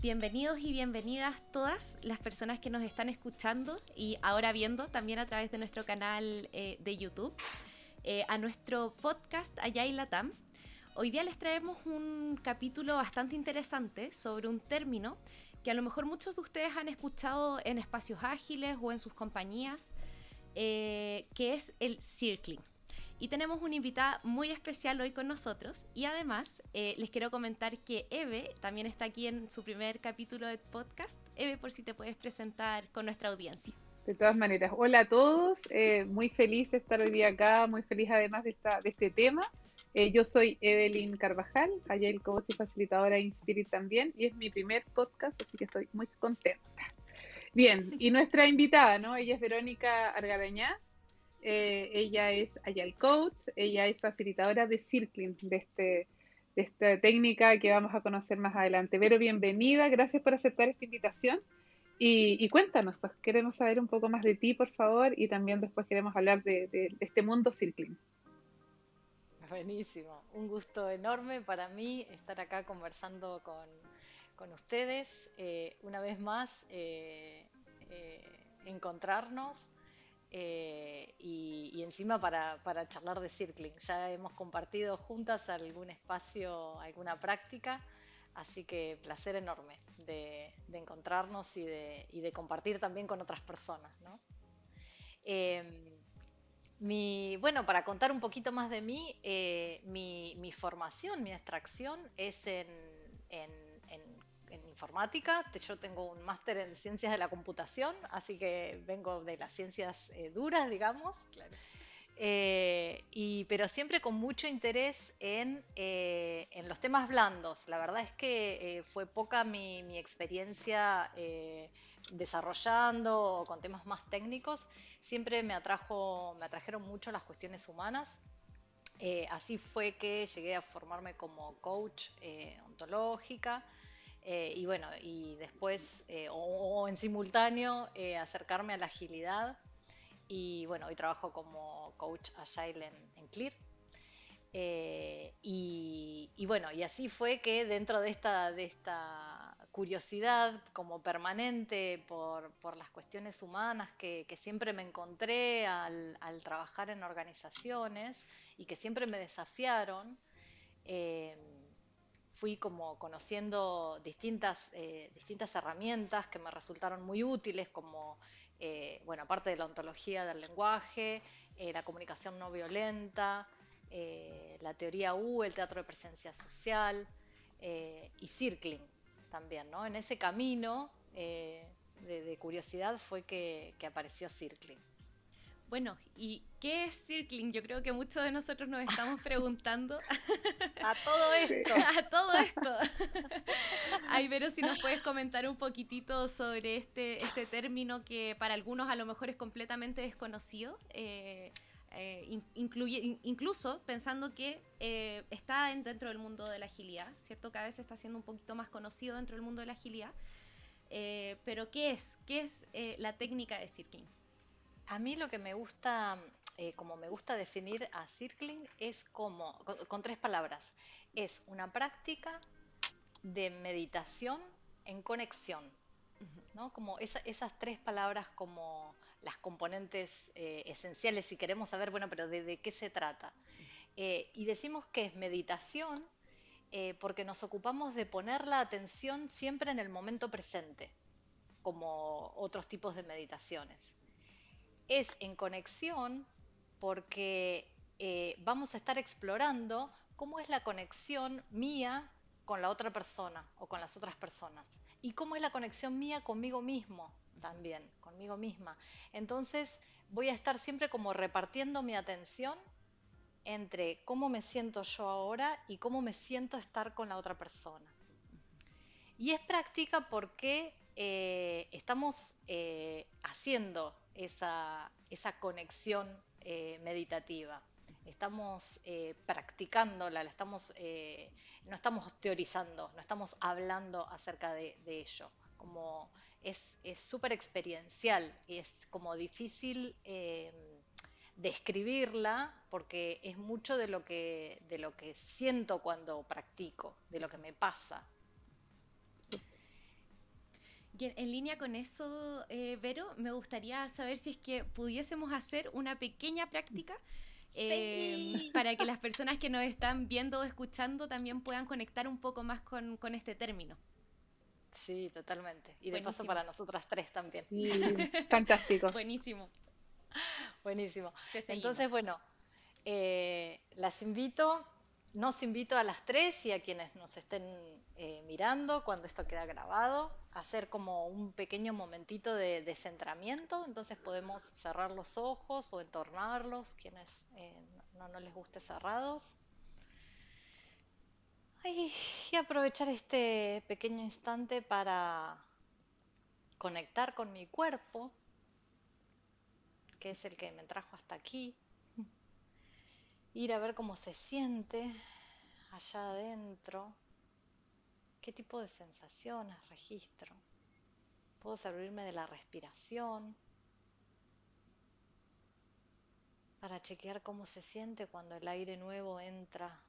Bienvenidos y bienvenidas todas las personas que nos están escuchando y ahora viendo también a través de nuestro canal eh, de YouTube eh, a nuestro podcast Allá y Latam. Hoy día les traemos un capítulo bastante interesante sobre un término que a lo mejor muchos de ustedes han escuchado en espacios ágiles o en sus compañías, eh, que es el circling. Y tenemos una invitada muy especial hoy con nosotros. Y además eh, les quiero comentar que Eve también está aquí en su primer capítulo de podcast. Eve, por si te puedes presentar con nuestra audiencia. De todas maneras, hola a todos. Eh, muy feliz de estar hoy día acá, muy feliz además de, esta, de este tema. Eh, yo soy Evelyn Carvajal, el Coach y facilitadora de Inspirit también, y es mi primer podcast, así que estoy muy contenta. Bien, y nuestra invitada, ¿no? Ella es Verónica Argarañaz. Eh, ella es Agile Coach, ella es facilitadora de Circling, de, este, de esta técnica que vamos a conocer más adelante. Vero, bienvenida, gracias por aceptar esta invitación. Y, cuéntanos, pues queremos saber un poco más de ti, por favor, y también después queremos hablar de, este mundo Circling. Buenísimo, un gusto enorme para mí estar acá conversando con, con ustedes. Eh, una vez más, eh, encontrarnos eh, y, encima para, charlar de circling. Ya hemos compartido juntas algún espacio, alguna práctica, así que placer enorme de, encontrarnos y de, compartir también con otras personas. Em, mi, bueno, para contar un poquito más de mí, eh, mi, formación, mi extracción es en informática, yo tengo un máster en ciencias de la computación, así que vengo de las ciencias eh, duras, digamos. Eh, y, pero siempre con mucho interés en, eh, en, los temas blandos. La verdad es que fue poca mi, mi experiencia desarrollando con temas más técnicos. Siempre me, atrajo, me atrajeron mucho las cuestiones humanas. así fue que llegué a formarme como coach ontológica. Eh, y bueno, y después, eh, o, en simultáneo, eh, acercarme a la agilidad. Y bueno, hoy trabajo como coach agile en, Clear. Y, bueno, y así fue que dentro de esta, de esta curiosidad como permanente por, las cuestiones humanas que, siempre me encontré al, trabajar en organizaciones y que siempre me desafiaron, fui como conociendo distintas, eh, distintas herramientas que me resultaron muy útiles, como, eh, bueno, aparte de la ontología del lenguaje, eh, la comunicación no violenta, la teoría U, el teatro de presencia social y circling también, ¿no? En ese camino de, curiosidad fue que, que apareció circling. Bueno, ¿y qué es circling? Yo creo que muchos de nosotros nos estamos preguntando. a todo esto. a todo esto. Ay, pero si nos puedes comentar un poquitito sobre este, este término que para algunos a lo mejor es completamente desconocido. Eh, eh, incluye, incluso pensando que eh, está dentro del mundo de la agilidad, ¿cierto? Cada vez está siendo un poquito más conocido dentro del mundo de la agilidad. pero ¿qué es? ¿Qué es la técnica de circling? A mí lo que me gusta, eh, como me gusta definir a circling, es como, con, tres palabras, es una práctica de meditación en conexión, ¿no? Como esas tres palabras como las componentes eh, esenciales, si queremos saber, bueno, pero de, qué se trata. Eh, y decimos que es meditación porque nos ocupamos de poner la atención siempre en el momento presente, como otros tipos de meditaciones es en conexión porque eh, vamos a estar explorando cómo es la conexión mía con la otra persona o con las otras personas y cómo es la conexión mía conmigo mismo también, conmigo misma. Entonces voy a estar siempre como repartiendo mi atención entre cómo me siento yo ahora y cómo me siento estar con la otra persona. Y es práctica porque eh, estamos eh, haciendo esa, conexión eh, meditativa. Estamos eh, practicándola, la estamos, eh, no estamos teorizando, no estamos hablando acerca de, ello. Como es súper experiencial y es como difícil describirla porque es mucho de lo, que, de lo que siento cuando practico, de lo que me pasa. Y en, línea con eso, eh, Vero, me gustaría saber si es que pudiésemos hacer una pequeña práctica eh, para que las personas que nos están viendo o escuchando también puedan conectar un poco más con, este término. Sí, totalmente. Y de paso para nosotras tres también. Sí, fantástico. Buenísimo. Buenísimo. Entonces, bueno, eh, las invito nos invito a las tres y a quienes nos estén eh, mirando cuando esto queda grabado a hacer como un pequeño momentito de descentramiento. Entonces podemos cerrar los ojos o entornarlos, quienes eh, no, no, les guste cerrados. y aprovechar este pequeño instante para conectar con mi cuerpo, que es el que me trajo hasta aquí ir a ver cómo se siente allá adentro, qué tipo de sensaciones registro. Puedo servirme de la respiración para chequear cómo se siente cuando el aire nuevo entra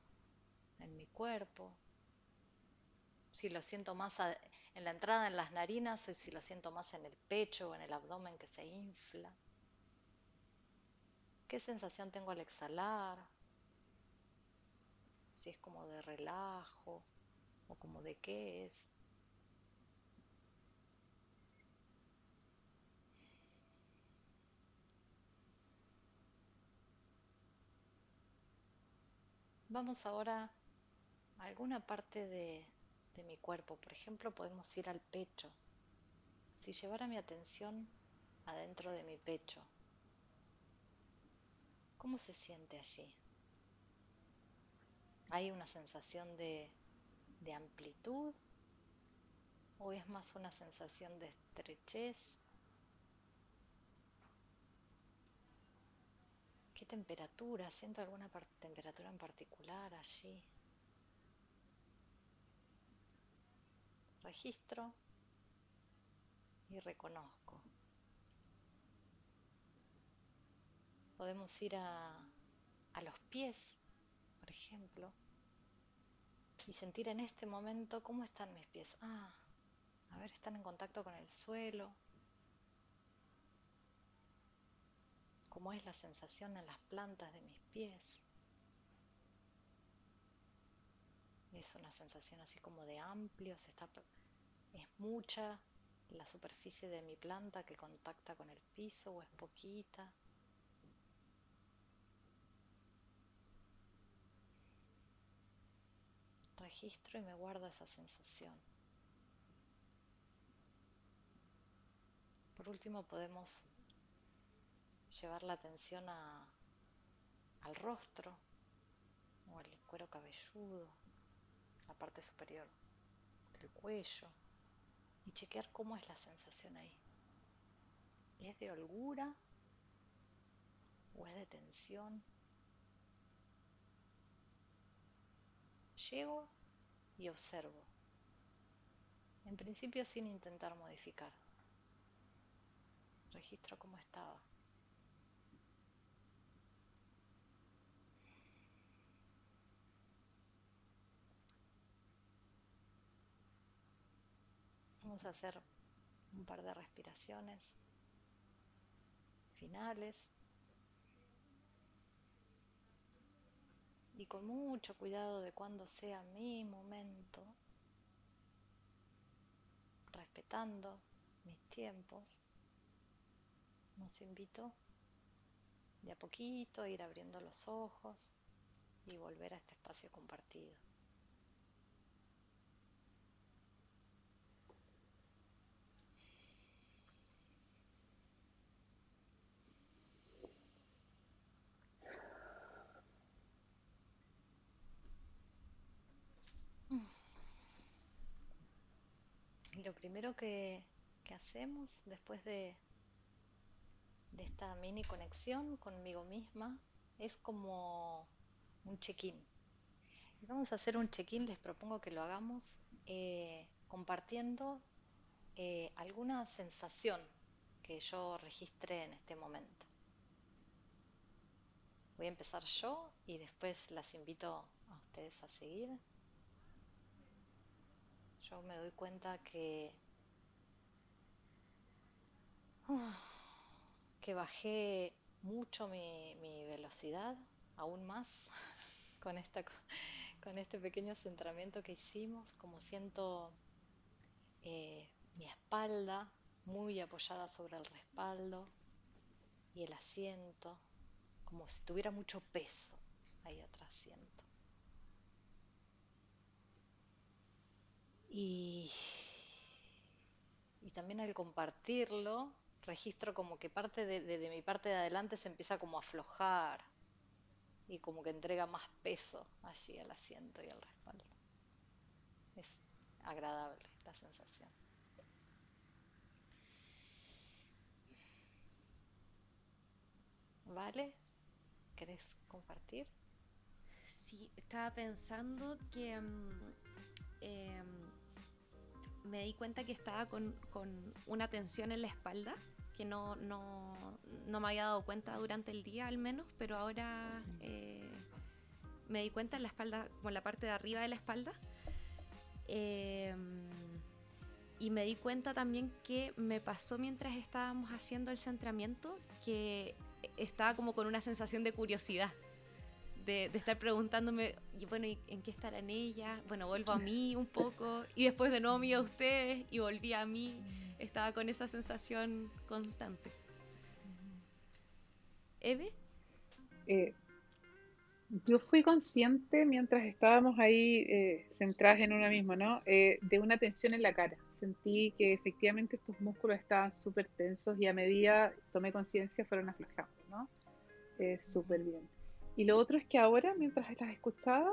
en mi cuerpo. Si lo siento más en la entrada en las narinas o si lo siento más en el pecho o en el abdomen que se infla. ¿Qué sensación tengo al exhalar? Si es como de relajo o como de qué es. Vamos ahora a alguna parte de, de, mi cuerpo. Por ejemplo, podemos ir al pecho. Si llevara mi atención adentro de mi pecho, ¿Cómo se siente allí? ¿Hay una sensación de, amplitud o es más una sensación de estrechez? ¿Qué temperatura? ¿Siento alguna temperatura en particular allí? Registro y reconozco. Podemos ir a, los pies, por ejemplo, y sentir en este momento cómo están mis pies. Ah, a ver, están en contacto con el suelo. ¿Cómo es la sensación en las plantas de mis pies? Es una sensación así como de amplio, está, es mucha la superficie de mi planta que contacta con el piso o es poquita. Registro y me guardo esa sensación. Por último podemos llevar la atención al rostro o al cuero cabelludo, la parte superior del cuello y chequear cómo es la sensación ahí. ¿Es de holgura o es de tensión? Llego y observo. En principio sin intentar modificar. Registro cómo estaba. Vamos a hacer un par de respiraciones finales. Y con mucho cuidado de cuando sea mi momento, respetando mis tiempos, nos invito de a poquito a ir abriendo los ojos y volver a este espacio compartido. Lo primero que, hacemos después de, esta mini conexión conmigo misma es como un check-in. Vamos a hacer un check-in, les propongo que lo hagamos eh, compartiendo eh, alguna sensación que yo registré en este momento. Voy a empezar yo y después las invito a ustedes a seguir yo me doy cuenta que que bajé mucho mi, velocidad, aún más, con, esta, con este pequeño centramiento que hicimos, como siento eh, mi espalda muy apoyada sobre el respaldo y el asiento, como si tuviera mucho peso ahí atrás. Y, y también al compartirlo, registro como que parte de, mi parte de adelante se empieza como a aflojar y como que entrega más peso allí al asiento y al respaldo. Es agradable la sensación. ¿Vale? ¿Querés compartir? Sí, estaba pensando que em, me di cuenta que estaba con, una tensión en la espalda, que no, me había dado cuenta durante el día al menos, pero ahora eh, me di cuenta en la espalda, como en la parte de arriba de la espalda. Em, y me di cuenta también que me pasó mientras estábamos haciendo el centramiento, que estaba como con una sensación de curiosidad de, estar preguntándome, bueno, ¿en qué estarán ellas? Bueno, vuelvo a mí un poco, y después de nuevo me a ustedes, y volví a mí. Estaba con esa sensación constante. ¿Eve? Eh, yo fui consciente mientras estábamos ahí eh, centradas en una misma, ¿no? Eh, de una tensión en la cara. Sentí que efectivamente estos músculos estaban súper tensos y a medida tomé conciencia fueron aflojando, ¿no? súper bien. Y lo otro es que ahora, mientras las escuchaba,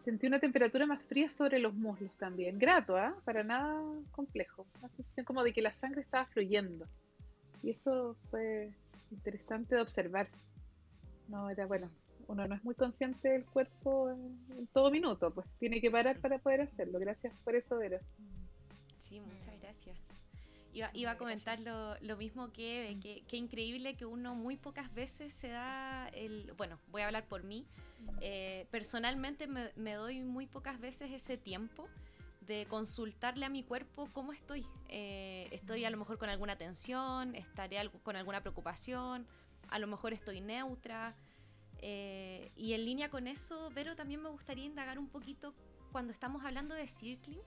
sentí una temperatura más fría sobre los muslos también. Grato, ¿ah? Para nada complejo. Una sensación como de que la sangre estaba fluyendo. Y eso fue interesante de observar. No, era bueno. Uno no es muy consciente del cuerpo en, todo minuto, pues tiene que parar para poder hacerlo. Gracias por eso, Vero. Sí, muchas gracias. Iba, a comentar lo, mismo que, que, increíble que uno muy pocas veces se da el... Bueno, voy a hablar por mí. Eh, personalmente me, doy muy pocas veces ese tiempo de consultarle a mi cuerpo cómo estoy. Eh, estoy a lo mejor con alguna tensión, estaré con alguna preocupación, a lo mejor estoy neutra. Eh, y en línea con eso, Vero, también me gustaría indagar un poquito cuando estamos hablando de circling,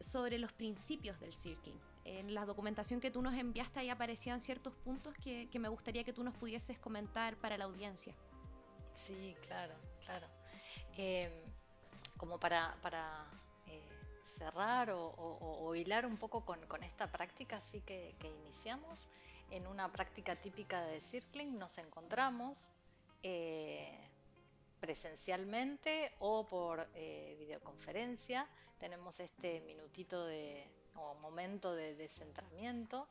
sobre los principios del circling en la documentación que tú nos enviaste ahí aparecían ciertos puntos que, me gustaría que tú nos pudieses comentar para la audiencia. Sí, claro, claro. Em, como para, para eh, cerrar o, hilar un poco con, esta práctica así que, iniciamos, en una práctica típica de circling nos encontramos eh, presencialmente o por eh, videoconferencia. Tenemos este minutito de, o momento de descentramiento.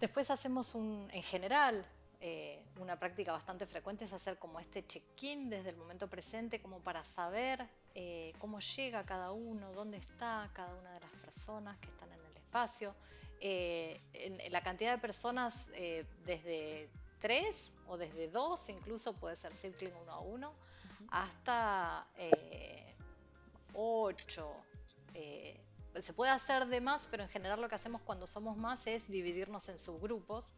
Después hacemos un, en general, eh, una práctica bastante frecuente es hacer como este check-in desde el momento presente, como para saber eh, cómo llega cada uno, dónde está cada una de las personas que están en el espacio. Eh, en, la cantidad de personas desde tres o desde dos, incluso puede ser circling uno a uno, hasta ocho se puede hacer de más, pero en general lo que hacemos cuando somos más es dividirnos en subgrupos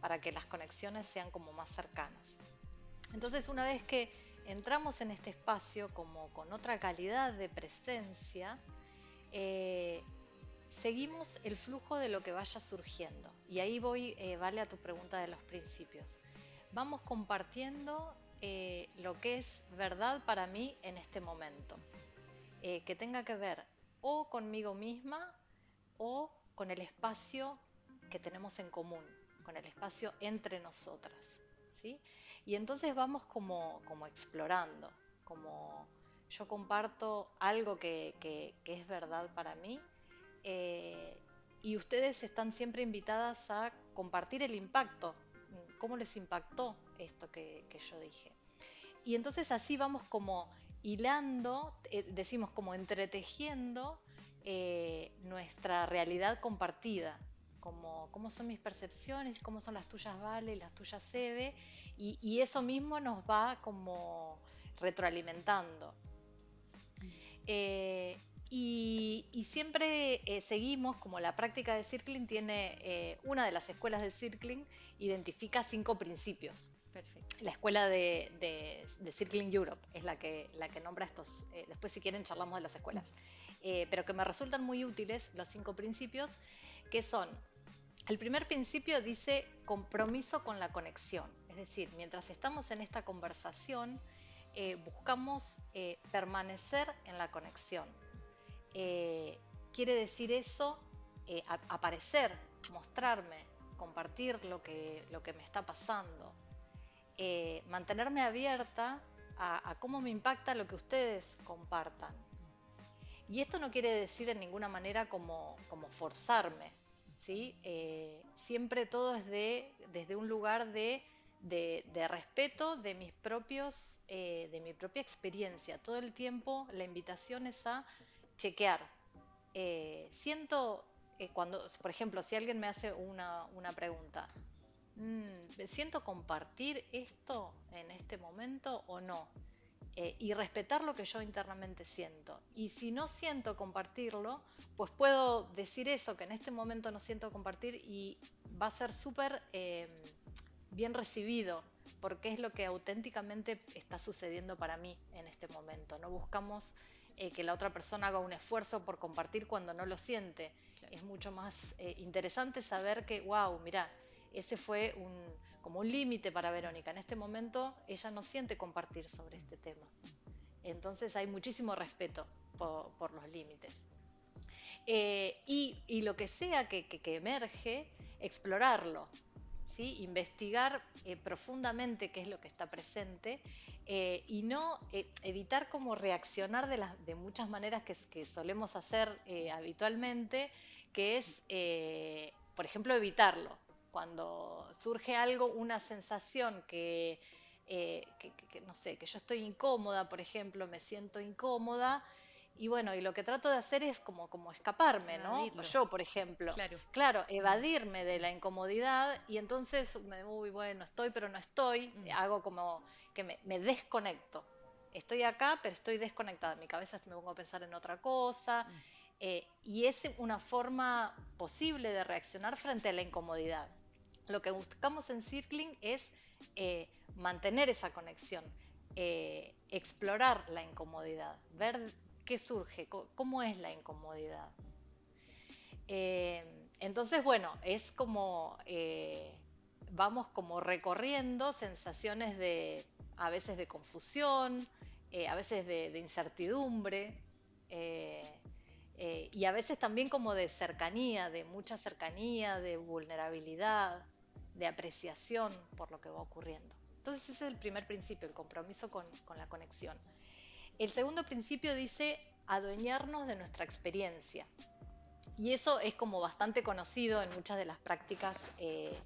para que las conexiones sean como más cercanas. Entonces, una vez que entramos en este espacio como con otra calidad de presencia, eh, seguimos el flujo de lo que vaya surgiendo. Y ahí voy, eh, vale a tu pregunta de los principios. Vamos compartiendo eh, lo que es verdad para mí en este momento, que tenga que ver o conmigo misma o con el espacio que tenemos en común, con el espacio entre nosotras. ¿sí? Y entonces vamos como, como explorando, como yo comparto algo que, es verdad para mí eh, y ustedes están siempre invitadas a compartir el impacto, cómo les impactó esto que, que yo dije. Y entonces así vamos como hilando, eh, decimos como entretejiendo eh, nuestra realidad compartida, como cómo son mis percepciones, cómo son las tuyas Vale y las tuyas Eve, y, eso mismo nos va como retroalimentando. Eh, y, siempre eh, seguimos, como la práctica de Circling tiene, eh, una de las escuelas de Circling identifica cinco principios. Perfecto. La escuela de, de, Circling Europe es la que, la que nombra estos. Eh, después, si quieren, charlamos de las escuelas. pero que me resultan muy útiles los cinco principios, que son. El primer principio dice compromiso con la conexión. Es decir, mientras estamos en esta conversación, buscamos permanecer en la conexión eh, quiere decir eso, eh, aparecer, mostrarme, compartir lo que, lo que me está pasando, eh, mantenerme abierta a, cómo me impacta lo que ustedes compartan. Y esto no quiere decir en ninguna manera como, como forzarme, ¿sí? siempre todo es de, desde un lugar de, de, respeto de mis propios, de mi propia experiencia. Todo el tiempo la invitación es a chequear. Eh, siento, eh, cuando, por ejemplo, si alguien me hace una, pregunta, mm, ¿siento compartir esto en este momento o no? Eh, y respetar lo que yo internamente siento. Y si no siento compartirlo, pues puedo decir eso, que en este momento no siento compartir y va a ser súper bien recibido, porque es lo que auténticamente está sucediendo para mí en este momento. No buscamos eh, que la otra persona haga un esfuerzo por compartir cuando no lo siente. Es mucho más eh, interesante saber que, wow, mira, ese fue un, como un límite para Verónica. En este momento ella no siente compartir sobre este tema. Entonces hay muchísimo respeto por, los límites. Eh, y, lo que sea que emerge, explorarlo, investigar eh, profundamente qué es lo que está presente eh, y no eh, evitar como reaccionar de, muchas maneras que, que solemos hacer habitualmente, que es, por ejemplo, evitarlo. Cuando surge algo, una sensación que, no sé, que yo estoy incómoda, por ejemplo, me siento incómoda, y bueno, y lo que trato de hacer es como, como escaparme, ¿no? Yo, por ejemplo. Claro. claro. evadirme de la incomodidad y entonces, me, uy, bueno, estoy pero no estoy, mm. hago como que me, desconecto. Estoy acá, pero estoy desconectada. Mi cabeza me pongo a pensar en otra cosa. Mm. Eh, y es una forma posible de reaccionar frente a la incomodidad. Lo que buscamos en Circling es eh, mantener esa conexión, eh, explorar la incomodidad, ver surge? ¿Cómo es la incomodidad? Eh, entonces, bueno, es como, eh, vamos como recorriendo sensaciones de, a veces de confusión, eh, a veces de, incertidumbre, y a veces también como de cercanía, de mucha cercanía, de vulnerabilidad, de apreciación por lo que va ocurriendo. Entonces ese es el primer principio, el compromiso con la conexión. El segundo principio dice adueñarnos de nuestra experiencia. Y eso es como bastante conocido en muchas de las prácticas eh,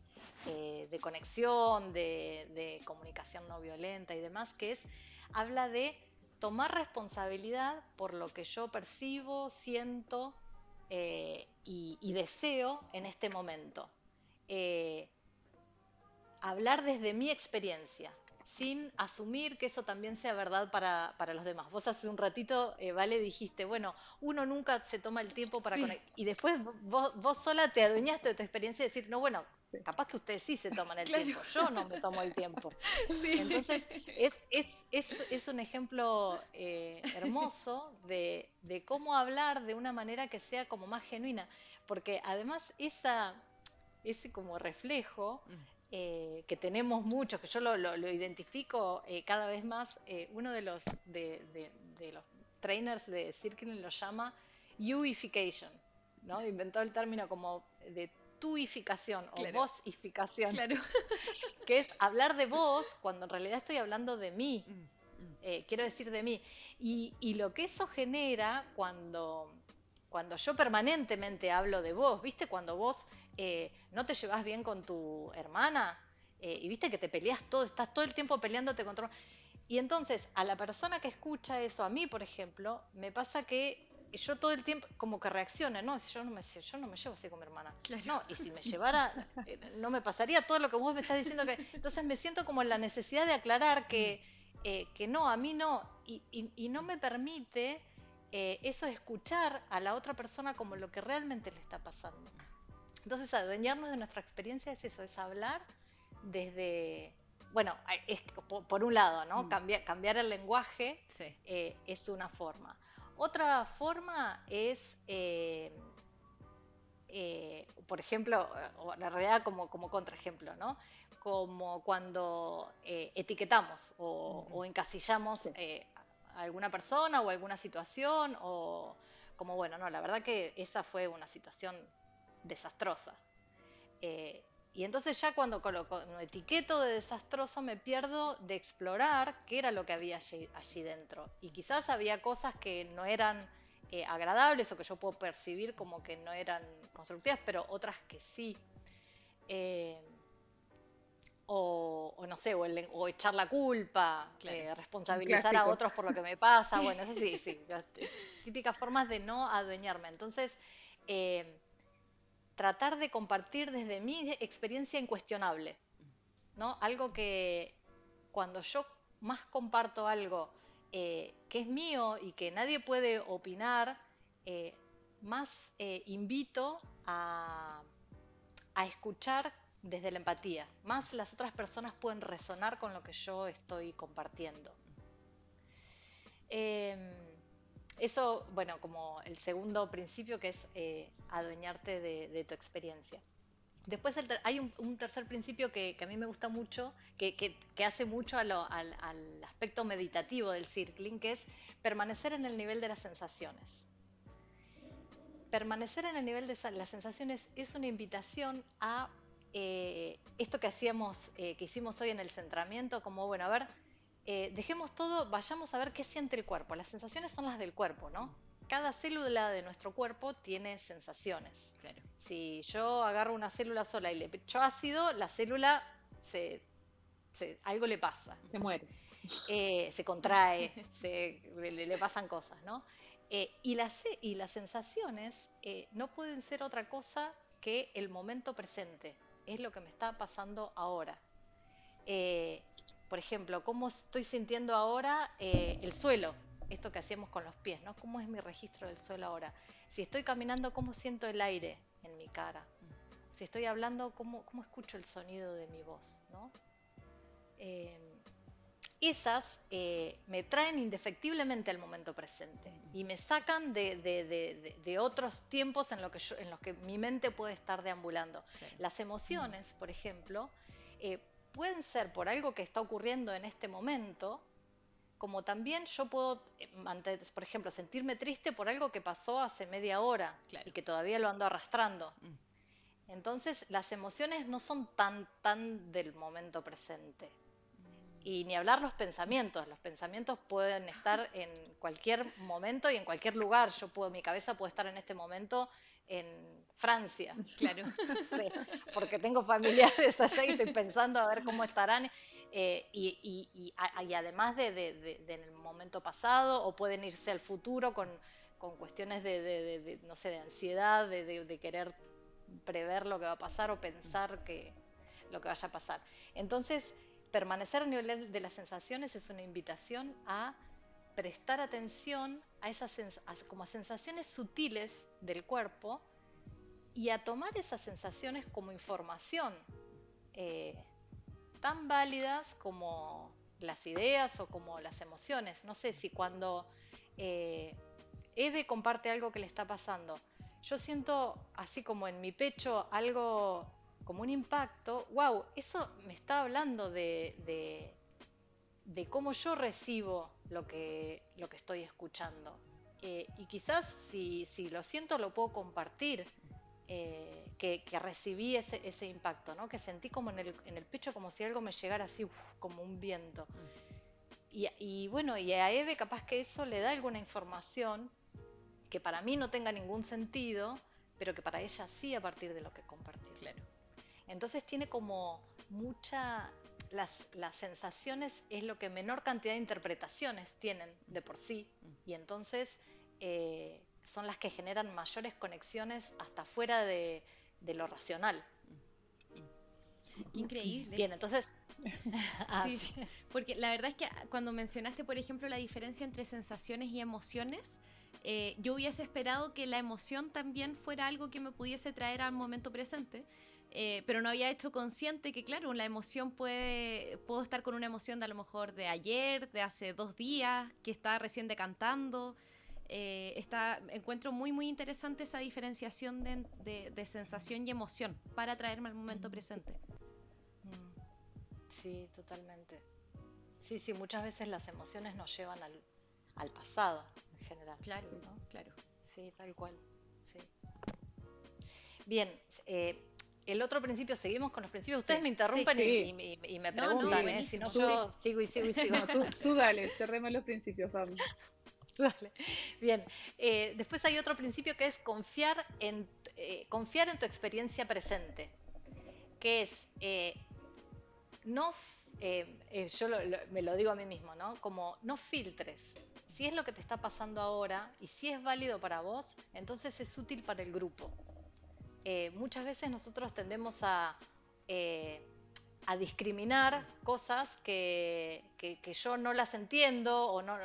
eh, de conexión, de, comunicación no violenta y demás, que es, habla de tomar responsabilidad por lo que yo percibo, siento eh, y, deseo en este momento. hablar desde mi experiencia, sin asumir que eso también sea verdad para, los demás. Vos hace un ratito, eh, Vale, dijiste, bueno, uno nunca se toma el tiempo para conectar. Y después vos, vos, sola te adueñaste de tu experiencia y decir, no, bueno, capaz que ustedes sí se toman el tiempo, yo no me tomo el tiempo. Entonces, es, es, es, es, un ejemplo eh, hermoso de, de cómo hablar de una manera que sea como más genuina, porque además esa, ese como reflejo mm. Eh, que tenemos muchos, que yo lo, identifico eh, cada vez más, eh, uno de los, de, los trainers de Circling lo llama youification, ¿no? Inventó el término como de tuificación o vosificación, claro. que es hablar de vos cuando en realidad estoy hablando de mí, mm, mm. quiero decir de mí. Y, y lo que eso genera cuando cuando yo permanentemente hablo de vos, ¿viste? Cuando vos eh, no te llevas bien con tu hermana eh, y viste que te peleas todo, estás todo el tiempo peleándote contra... Y entonces a la persona que escucha eso, a mí por ejemplo, me pasa que yo todo el tiempo como que reacciona, no, yo no me, yo no me llevo así con mi hermana. No, y si me llevara, eh, no me pasaría todo lo que vos me estás diciendo que... Entonces me siento como en la necesidad de aclarar que, que no, a mí no, y, y no me permite eh, eso es escuchar a la otra persona como lo que realmente le está pasando. Entonces, adueñarnos de nuestra experiencia es eso, es hablar desde, bueno, es, por, un lado, ¿no? Mm. Cambiar, cambiar el lenguaje eh, es una forma. Otra forma es, eh, por ejemplo, o la realidad como, como contraejemplo, ¿no? Como cuando etiquetamos o, encasillamos alguna persona o alguna situación o como bueno, no, la verdad que esa fue una situación desastrosa. Eh, y entonces ya cuando coloco un etiqueto de desastroso me pierdo de explorar qué era lo que había allí, dentro. Y quizás había cosas que no eran eh, agradables o que yo puedo percibir como que no eran constructivas, pero otras que sí. Eh, o, no sé, o, echar la culpa, eh, responsabilizar a otros por lo que me pasa, bueno, eso sí, sí, típicas formas de no adueñarme. Entonces, eh, tratar de compartir desde mi experiencia incuestionable, ¿no? Algo que cuando yo más comparto algo eh, que es mío y que nadie puede opinar, más invito a, a escuchar desde la empatía. Más las otras personas pueden resonar con lo que yo estoy compartiendo. Em, eso, bueno, como el segundo principio que es eh, adueñarte de, tu experiencia. Después hay un, tercer principio que, a mí me gusta mucho, que, hace mucho al, aspecto meditativo del circling, que es permanecer en el nivel de las sensaciones. Permanecer en el nivel de las sensaciones es una invitación a eh, esto que hacíamos, eh, que hicimos hoy en el centramiento, como bueno, a ver, eh, dejemos todo, vayamos a ver qué siente el cuerpo. Las sensaciones son las del cuerpo, ¿no? Cada célula de nuestro cuerpo tiene sensaciones. Si yo agarro una célula sola y le echo ácido, la célula se, algo le pasa. Se muere. se contrae, le, pasan cosas, ¿no? y, las, y las sensaciones no pueden ser otra cosa que el momento presente es lo que me está pasando ahora. Eh, por ejemplo, ¿cómo estoy sintiendo ahora eh, el suelo? Esto que hacíamos con los pies, ¿no? ¿Cómo es mi registro del suelo ahora? Si estoy caminando, ¿cómo siento el aire en mi cara? Si estoy hablando, ¿cómo, cómo escucho el sonido de mi voz? ¿no? Eh, esas eh, me traen indefectiblemente al momento presente y me sacan de, otros tiempos en, lo que en los que mi mente puede estar deambulando. Las emociones, por ejemplo, eh, pueden ser por algo que está ocurriendo en este momento, como también yo puedo, eh, por ejemplo, sentirme triste por algo que pasó hace media hora y que todavía lo ando arrastrando. Mm. Entonces, las emociones no son tan, tan del momento presente y ni hablar los pensamientos. Los pensamientos pueden estar en cualquier momento y en cualquier lugar. Yo puedo, mi cabeza puede estar en este momento en Francia. Claro. porque tengo familiares allá y estoy pensando a ver cómo estarán. Eh, y, y, además de, del momento pasado, o pueden irse al futuro con, con cuestiones de, no sé, de ansiedad, de, querer prever lo que va a pasar o pensar que lo que vaya a pasar. Entonces, permanecer a nivel de las sensaciones es una invitación a prestar atención a esas como sensaciones sutiles del cuerpo y a tomar esas sensaciones como información eh, tan válidas como las ideas o como las emociones. No sé si cuando eh, Eve comparte algo que le está pasando, yo siento así como en mi pecho algo como un impacto, wow, eso me está hablando de, de, cómo yo recibo lo que, lo que estoy escuchando. Eh, y quizás si, si, lo siento lo puedo compartir, eh, que, recibí ese, ese, impacto, ¿no? que sentí como en el, en el, pecho como si algo me llegara así, como un viento. Y, y, bueno, y a Eve capaz que eso le da alguna información que para mí no tenga ningún sentido, pero que para ella sí a partir de lo que compartí. Claro. Entonces tiene como mucha, las, sensaciones es lo que menor cantidad de interpretaciones tienen de por sí y entonces eh, son las que generan mayores conexiones hasta fuera de, lo racional. Qué increíble. Bien, entonces... Ah, sí, porque la verdad es que cuando mencionaste, por ejemplo, la diferencia entre sensaciones y emociones, eh, yo hubiese esperado que la emoción también fuera algo que me pudiese traer al momento presente. Eh, pero no había hecho consciente que, claro, la emoción puede, puedo estar con una emoción de a lo mejor de ayer, de hace dos días, que está recién decantando. Eh, está, encuentro muy, muy interesante esa diferenciación de, de, sensación y emoción para traerme al momento presente. Sí, totalmente. Sí, sí, muchas veces las emociones nos llevan al, al pasado en general. Claro, ¿no? claro. Sí, tal cual. Sí. Bien, eh, el otro principio, seguimos con los principios. Ustedes me interrumpen Y, me preguntan, ¿eh? si no yo sigo y sigo y sigo. tú, dale, cerremos los principios, vamos. Dale. Bien, eh, después hay otro principio que es confiar en, eh, confiar en tu experiencia presente, que es no, yo me lo digo a mí mismo, ¿no? Como no filtres. Si es lo que te está pasando ahora y si es válido para vos, entonces es útil para el grupo. Eh, muchas veces nosotros tendemos a, eh, a discriminar cosas que, yo no las entiendo o no,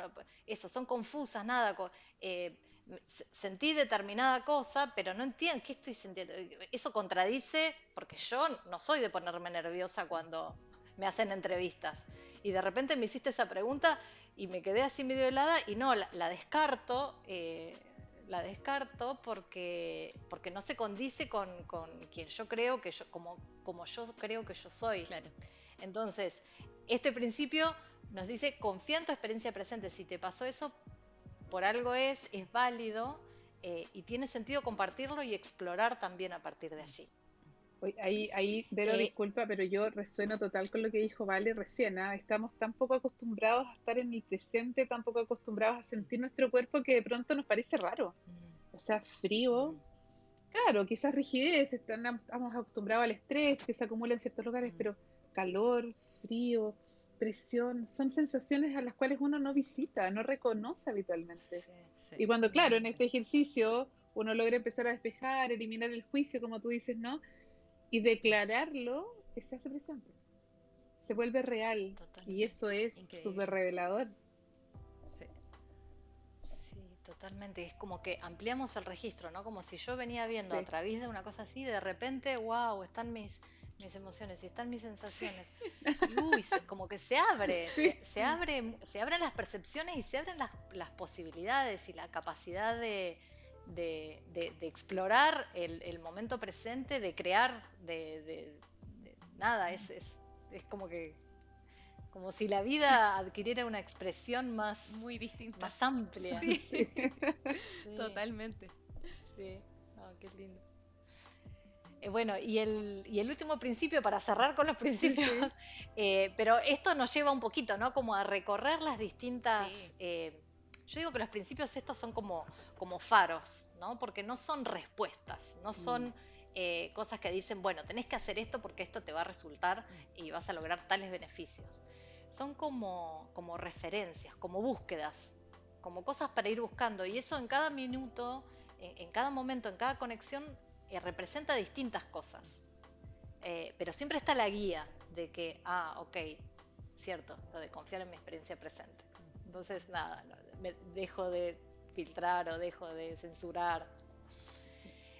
eso, son confusas, nada. Eh, sentí determinada cosa, pero no entiendo qué estoy sintiendo. Eso contradice, porque yo no soy de ponerme nerviosa cuando me hacen entrevistas. Y de repente me hiciste esa pregunta y me quedé así medio helada y no, la, descarto la descarto porque, porque no se condice con, quien yo creo que yo, como, como yo creo que yo soy. Claro. Entonces, este principio nos dice, confía en tu experiencia presente. Si te pasó eso, por algo es, es válido eh, y tiene sentido compartirlo y explorar también a partir de allí. Ahí, ahí Vero, eh, disculpa, pero yo resueno total con lo que dijo Vale recién. ¿ah? Estamos tan poco acostumbrados a estar en el presente, tan poco acostumbrados a sentir nuestro cuerpo que de pronto nos parece raro. Mm. O sea, frío. Mm. Claro, quizás rigidez, estamos acostumbrados al estrés que se acumula en ciertos lugares, mm. pero calor, frío, presión, son sensaciones a las cuales uno no visita, no reconoce habitualmente. Y cuando, claro, en este ejercicio uno logra empezar a despejar, eliminar el juicio, como tú dices, ¿no? Y declararlo, se hace presente. Se vuelve real. Y eso es súper revelador. Sí. Sí, totalmente. Es como que ampliamos el registro, ¿no? Como si yo venía viendo a través de una cosa así, de repente, wow, están mis, mis emociones y están mis sensaciones. uy, como que se abre, se, abre, se abren las percepciones y se abren las, las posibilidades y la capacidad de, de, explorar el, momento presente, de crear, de, nada, es, es, como que como si la vida adquiriera una expresión más muy distinta, más amplia. Sí. Totalmente. Sí, qué lindo. Eh, bueno, y el, y el último principio, para cerrar con los principios, eh, pero esto nos lleva un poquito, ¿no? Como a recorrer las distintas eh, yo digo que los principios estos son como, como faros, ¿no? Porque no son respuestas, no son mm. eh, cosas que dicen, bueno, tenés que hacer esto porque esto te va a resultar y vas a lograr tales beneficios. Son como, como referencias, como búsquedas, como cosas para ir buscando. Y eso en cada minuto, en, cada momento, en cada conexión, eh, representa distintas cosas. Eh, pero siempre está la guía de que, ah, ok, cierto, lo de confiar en mi experiencia presente. Entonces, nada, me dejo de filtrar o dejo de censurar.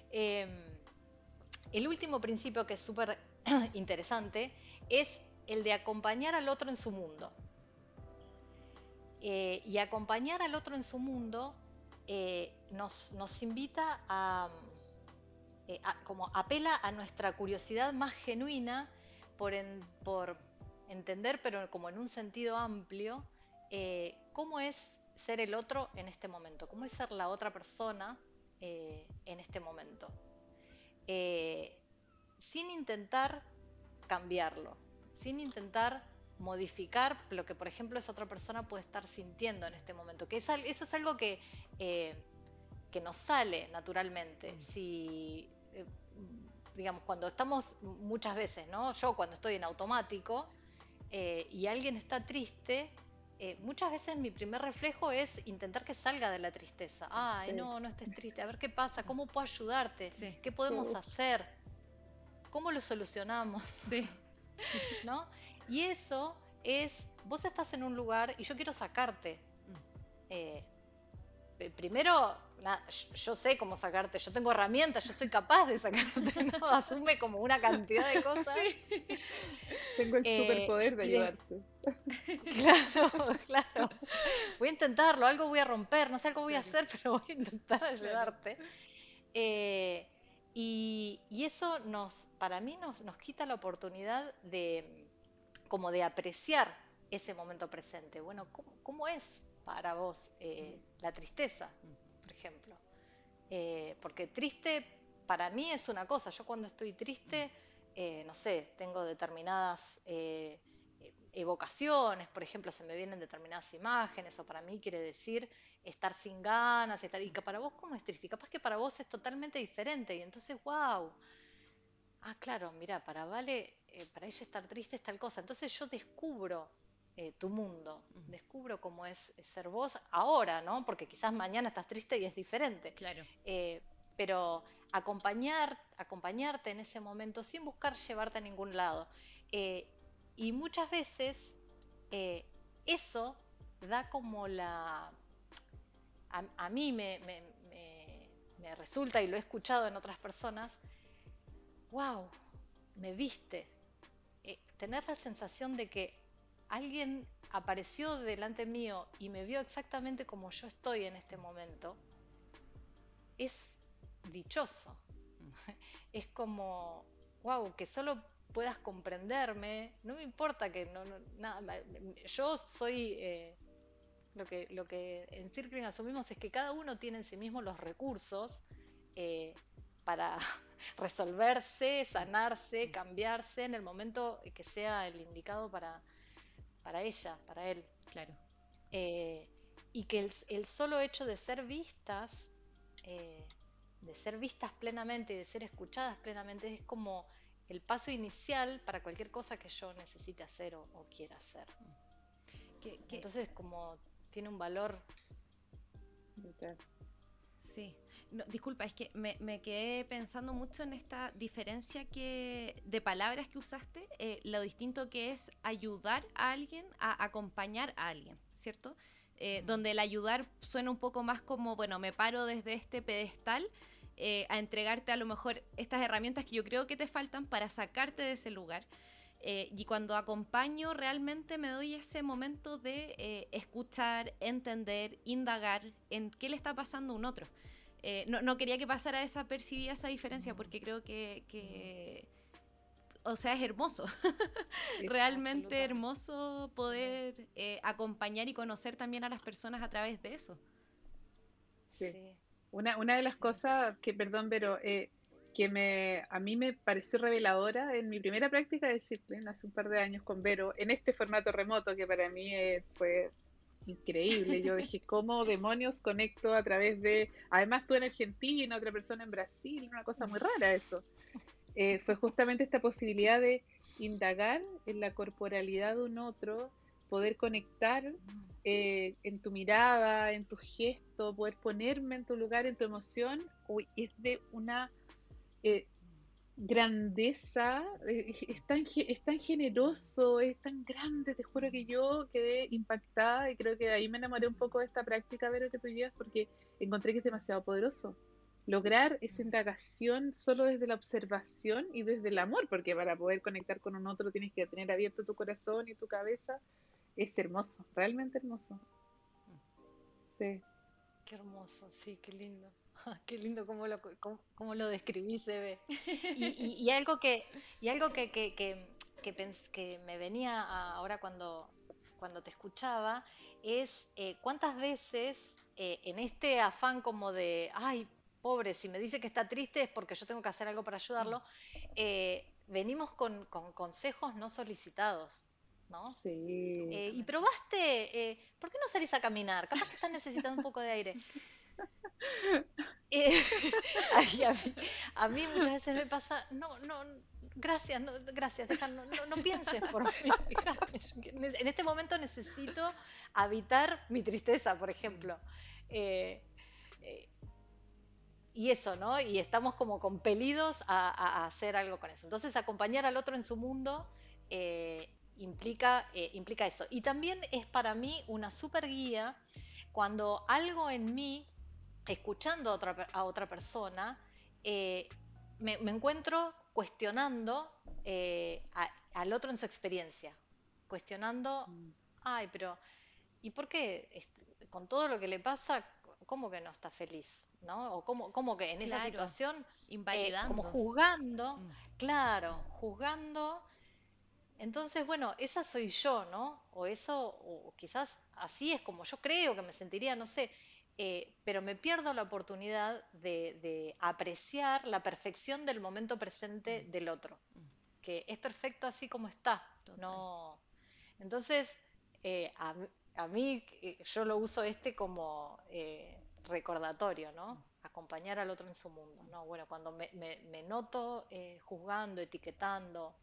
Em, el último principio que es súper interesante es el de acompañar al otro en su mundo. Eh, y acompañar al otro en su mundo eh, nos, invita eh, a, como apela a nuestra curiosidad más genuina por, por entender, pero como en un sentido amplio, cómo es ser el otro en este momento, cómo es ser la otra persona eh, en este momento, eh, sin intentar cambiarlo, sin intentar modificar lo que, por ejemplo, esa otra persona puede estar sintiendo en este momento, que eso es algo que, eh, que nos sale naturalmente. Si, digamos, cuando estamos muchas veces, ¿no? Yo cuando estoy en automático y alguien está triste, eh, muchas veces mi primer reflejo es intentar que salga de la tristeza. Ay, no, no estés triste. A ver qué pasa, cómo puedo ayudarte, qué podemos hacer, cómo lo solucionamos. Sí. ¿No? Y eso es, vos estás en un lugar y yo quiero sacarte. Mm. Eh, primero, yo, sé cómo sacarte, yo tengo herramientas, yo soy capaz de sacarte, ¿no? Asume como una cantidad de cosas. Tengo el superpoder de ayudarte. Claro, claro. Voy a intentarlo, algo voy a romper, no sé algo voy a hacer, pero voy a intentar ayudarte. Eh, y, eso nos, para mí nos, nos quita la oportunidad de como de apreciar ese momento presente. Bueno, ¿cómo, es para vos eh, la tristeza, por ejemplo? Eh, porque triste para mí es una cosa. Yo cuando estoy triste, eh, no sé, tengo determinadas evocaciones, por ejemplo, se me vienen determinadas imágenes, o para mí quiere decir estar sin ganas, estar, y que para vos cómo es triste, y capaz que para vos es totalmente diferente, y entonces, wow, ah, claro, mira, para Vale, eh, para ella estar triste es tal cosa, entonces yo descubro eh, tu mundo, descubro cómo es, ser vos ahora, ¿no? Porque quizás mañana estás triste y es diferente. Claro. Eh, pero acompañar, acompañarte en ese momento sin buscar llevarte a ningún lado. Y muchas veces eso da como la, a, mí me, resulta, y lo he escuchado en otras personas, wow, me viste. Eh, tener la sensación de que alguien apareció delante mío y me vio exactamente como yo estoy en este momento, es dichoso. es como, wow, que solo puedas comprenderme, no me importa que no, nada, yo soy eh, lo que, lo que en Circling asumimos es que cada uno tiene en sí mismo los recursos eh, para resolverse, sanarse, cambiarse en el momento que sea el indicado para, para ella, para él. Claro. Eh, y que el, solo hecho de ser vistas, eh, de ser vistas plenamente y de ser escuchadas plenamente, es como el paso inicial para cualquier cosa que yo necesite hacer o, quiera hacer. Entonces, como tiene un valor. Sí. disculpa, es que me, quedé pensando mucho en esta diferencia que de palabras que usaste, eh, lo distinto que es ayudar a alguien a acompañar a alguien, ¿cierto? Eh, donde el ayudar suena un poco más como, bueno, me paro desde este pedestal eh, a entregarte a lo mejor estas herramientas que yo creo que te faltan para sacarte de ese lugar. Eh, y cuando acompaño realmente me doy ese momento de eh, escuchar, entender, indagar en qué le está pasando a un otro. Eh, no, quería que pasara desapercibida esa diferencia porque creo que, o sea, es hermoso. realmente hermoso poder acompañar y conocer también a las personas a través de eso. Sí. Una, una de las cosas que, perdón, pero que me, a mí me pareció reveladora en mi primera práctica de Circling hace un par de años con Vero, en este formato remoto que para mí eh, fue increíble. Yo dije, ¿cómo demonios conecto a través de... Además tú en Argentina, otra persona en Brasil, una cosa muy rara eso. Eh, fue justamente esta posibilidad de indagar en la corporalidad de un otro, poder conectar eh, en tu mirada, en tu gesto, poder ponerme en tu lugar, en tu emoción, uy, es de una eh, grandeza, eh, es, tan, es tan generoso, es tan grande, te juro que yo quedé impactada y creo que ahí me enamoré un poco de esta práctica, Vero, que tú llevas, porque encontré que es demasiado poderoso. Lograr esa indagación solo desde la observación y desde el amor, porque para poder conectar con un otro tienes que tener abierto tu corazón y tu cabeza. Es hermoso, realmente hermoso. Sí. Qué hermoso, sí, qué lindo. Qué lindo cómo lo, cómo, lo describís, Eve. Y, y, algo que, y algo que, que, que, que, me venía ahora cuando, cuando te escuchaba es eh, cuántas veces eh, en este afán como de, ay, pobre, si me dice que está triste es porque yo tengo que hacer algo para ayudarlo, eh, venimos con, con, consejos no solicitados. ¿No? Sí. y probaste, ¿por qué no salís a caminar? Capaz que estás necesitando un poco de aire. Eh, a, mí, muchas veces me pasa, no, no, gracias, no, gracias, no, no, pienses por mí. En este momento necesito habitar mi tristeza, por ejemplo. Eh, eh, y eso, ¿no? Y estamos como compelidos a, hacer algo con eso. Entonces, acompañar al otro en su mundo implica, implica eso. Y también es para mí una super guía cuando algo en mí, escuchando a otra, a otra persona, eh, me, encuentro cuestionando eh, al otro en su experiencia, cuestionando, mm. ay, pero ¿y por qué con todo lo que le pasa, cómo que no está feliz? ¿no? O cómo, que en esa situación, eh, como juzgando, mm. claro, juzgando. Entonces, bueno, esa soy yo, ¿no? O eso, o quizás así es como yo creo que me sentiría, no sé, eh, pero me pierdo la oportunidad de, apreciar la perfección del momento presente mm. del otro, mm. que es perfecto así como está. No. Entonces, eh, a, mí yo lo uso este como recordatorio, ¿no? Acompañar al otro en su mundo, ¿no? Bueno, cuando me, me, noto eh, juzgando, etiquetando.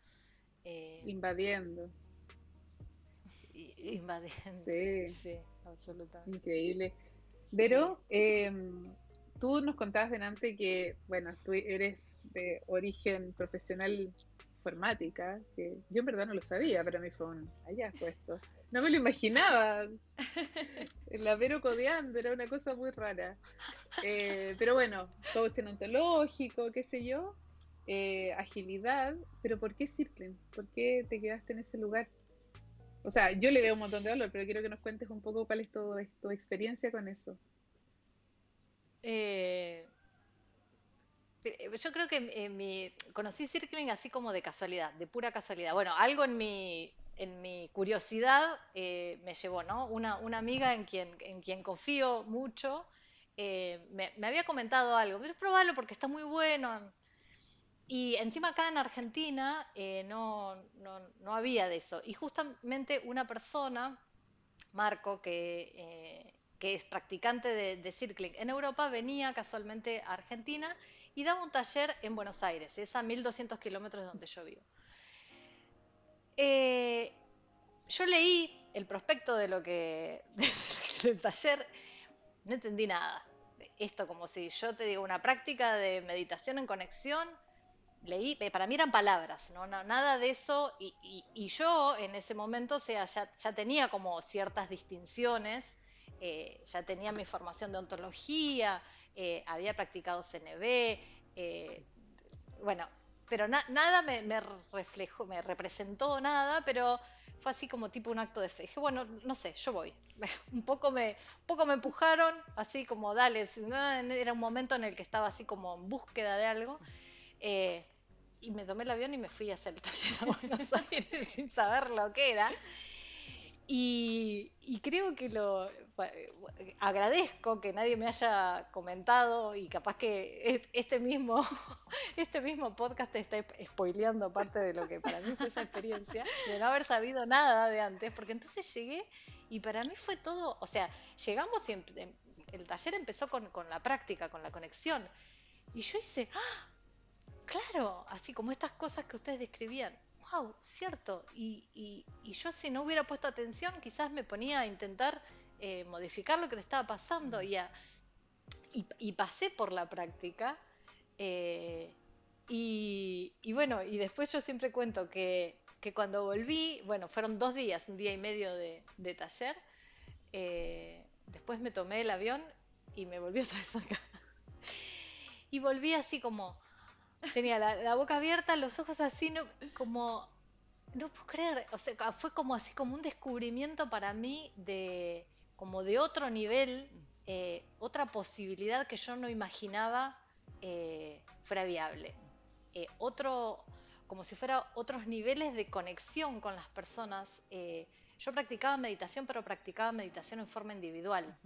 Eh, invadiendo. Invadiendo. Sí. sí, absolutamente. Increíble. Pero em, tú nos contabas delante que, bueno, tú eres de origen profesional informática, que yo en verdad no lo sabía, para mí fue un hallazgo esto. No me lo imaginaba. El apero codeando era una cosa muy rara. Eh, pero bueno, coaching ontológico, qué sé yo, eh, agilidad. Pero ¿por qué Circling? ¿Por qué te quedaste en ese lugar? O sea, yo le veo un montón de valor, pero quiero que nos cuentes un poco cuál es tu, experiencia con eso. Eh, yo creo que mi, conocí Circling así como de casualidad, de pura casualidad. Bueno, algo en mi en mi curiosidad eh, me llevó, ¿no? Una, amiga en quien, en quien confío mucho eh, me, había comentado algo, pero probarlo porque está muy bueno. Y encima acá en Argentina eh, no, no, había de eso. Y justamente una persona, Marco, que, que es practicante de, de, circling en Europa, venía casualmente a Argentina y daba un taller en Buenos Aires, es a 1200 kilómetros de donde yo vivo. Eh, yo leí el prospecto de lo que del taller, no entendí nada. Esto como si yo te digo una práctica de meditación en conexión, leí, eh, para mí eran palabras, no, nada de eso, y, yo en ese momento sea, ya, tenía como ciertas distinciones, eh, ya tenía mi formación de ontología, había practicado CNB, bueno, pero nada me, reflejó, me representó nada, pero fue así como tipo un acto de fe. Dije, bueno, no sé, yo voy. un, poco me, poco me empujaron, así como, dale, era un momento en el que estaba así como en búsqueda de algo. Eh, y me tomé el avión y me fui a hacer el taller a Buenos Aires sin saber lo que era. Y, y creo que lo, agradezco que nadie me haya comentado y capaz que este mismo, este mismo podcast te está spoileando parte de lo que para mí fue esa experiencia, de no haber sabido nada de antes, porque entonces llegué y para mí fue todo, o sea, llegamos y em, em, el taller empezó con, la práctica, con la conexión, y yo hice, ¡ah! Claro, así como estas cosas que ustedes describían, wow, cierto, y, y yo si no hubiera puesto atención quizás me ponía a intentar eh, modificar lo que te estaba pasando y, y, pasé por la práctica. Eh, y, bueno, y después yo siempre cuento que, cuando volví, bueno, fueron dos días, un día y medio de, taller, eh, después me tomé el avión y me volví otra vez acá. Y volví así como, tenía la, boca abierta, los ojos así, como, no puedo creer, o sea, fue como así como un descubrimiento para mí de, como de otro nivel, eh, otra posibilidad que yo no imaginaba eh, fuera viable. Eh, otro, como si fuera otros niveles de conexión con las personas. yo practicaba meditación, pero practicaba meditación en forma individual.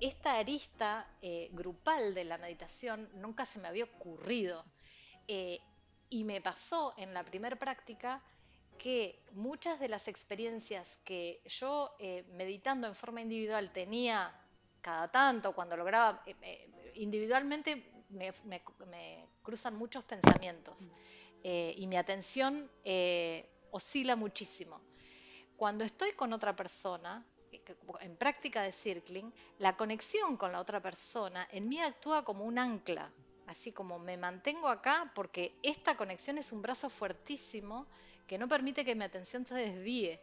Esta arista grupal de la meditación nunca se me había ocurrido. y me pasó en la primera práctica que muchas de las experiencias que yo eh, meditando en forma individual tenía cada tanto, cuando lograba, eh, eh, individualmente me, cruzan muchos pensamientos y mi atención oscila muchísimo. Cuando estoy con otra persona, en práctica de circling, la conexión con la otra persona en mí actúa como un ancla, así como me mantengo acá porque esta conexión es un brazo fuertísimo que no permite que mi atención se desvíe.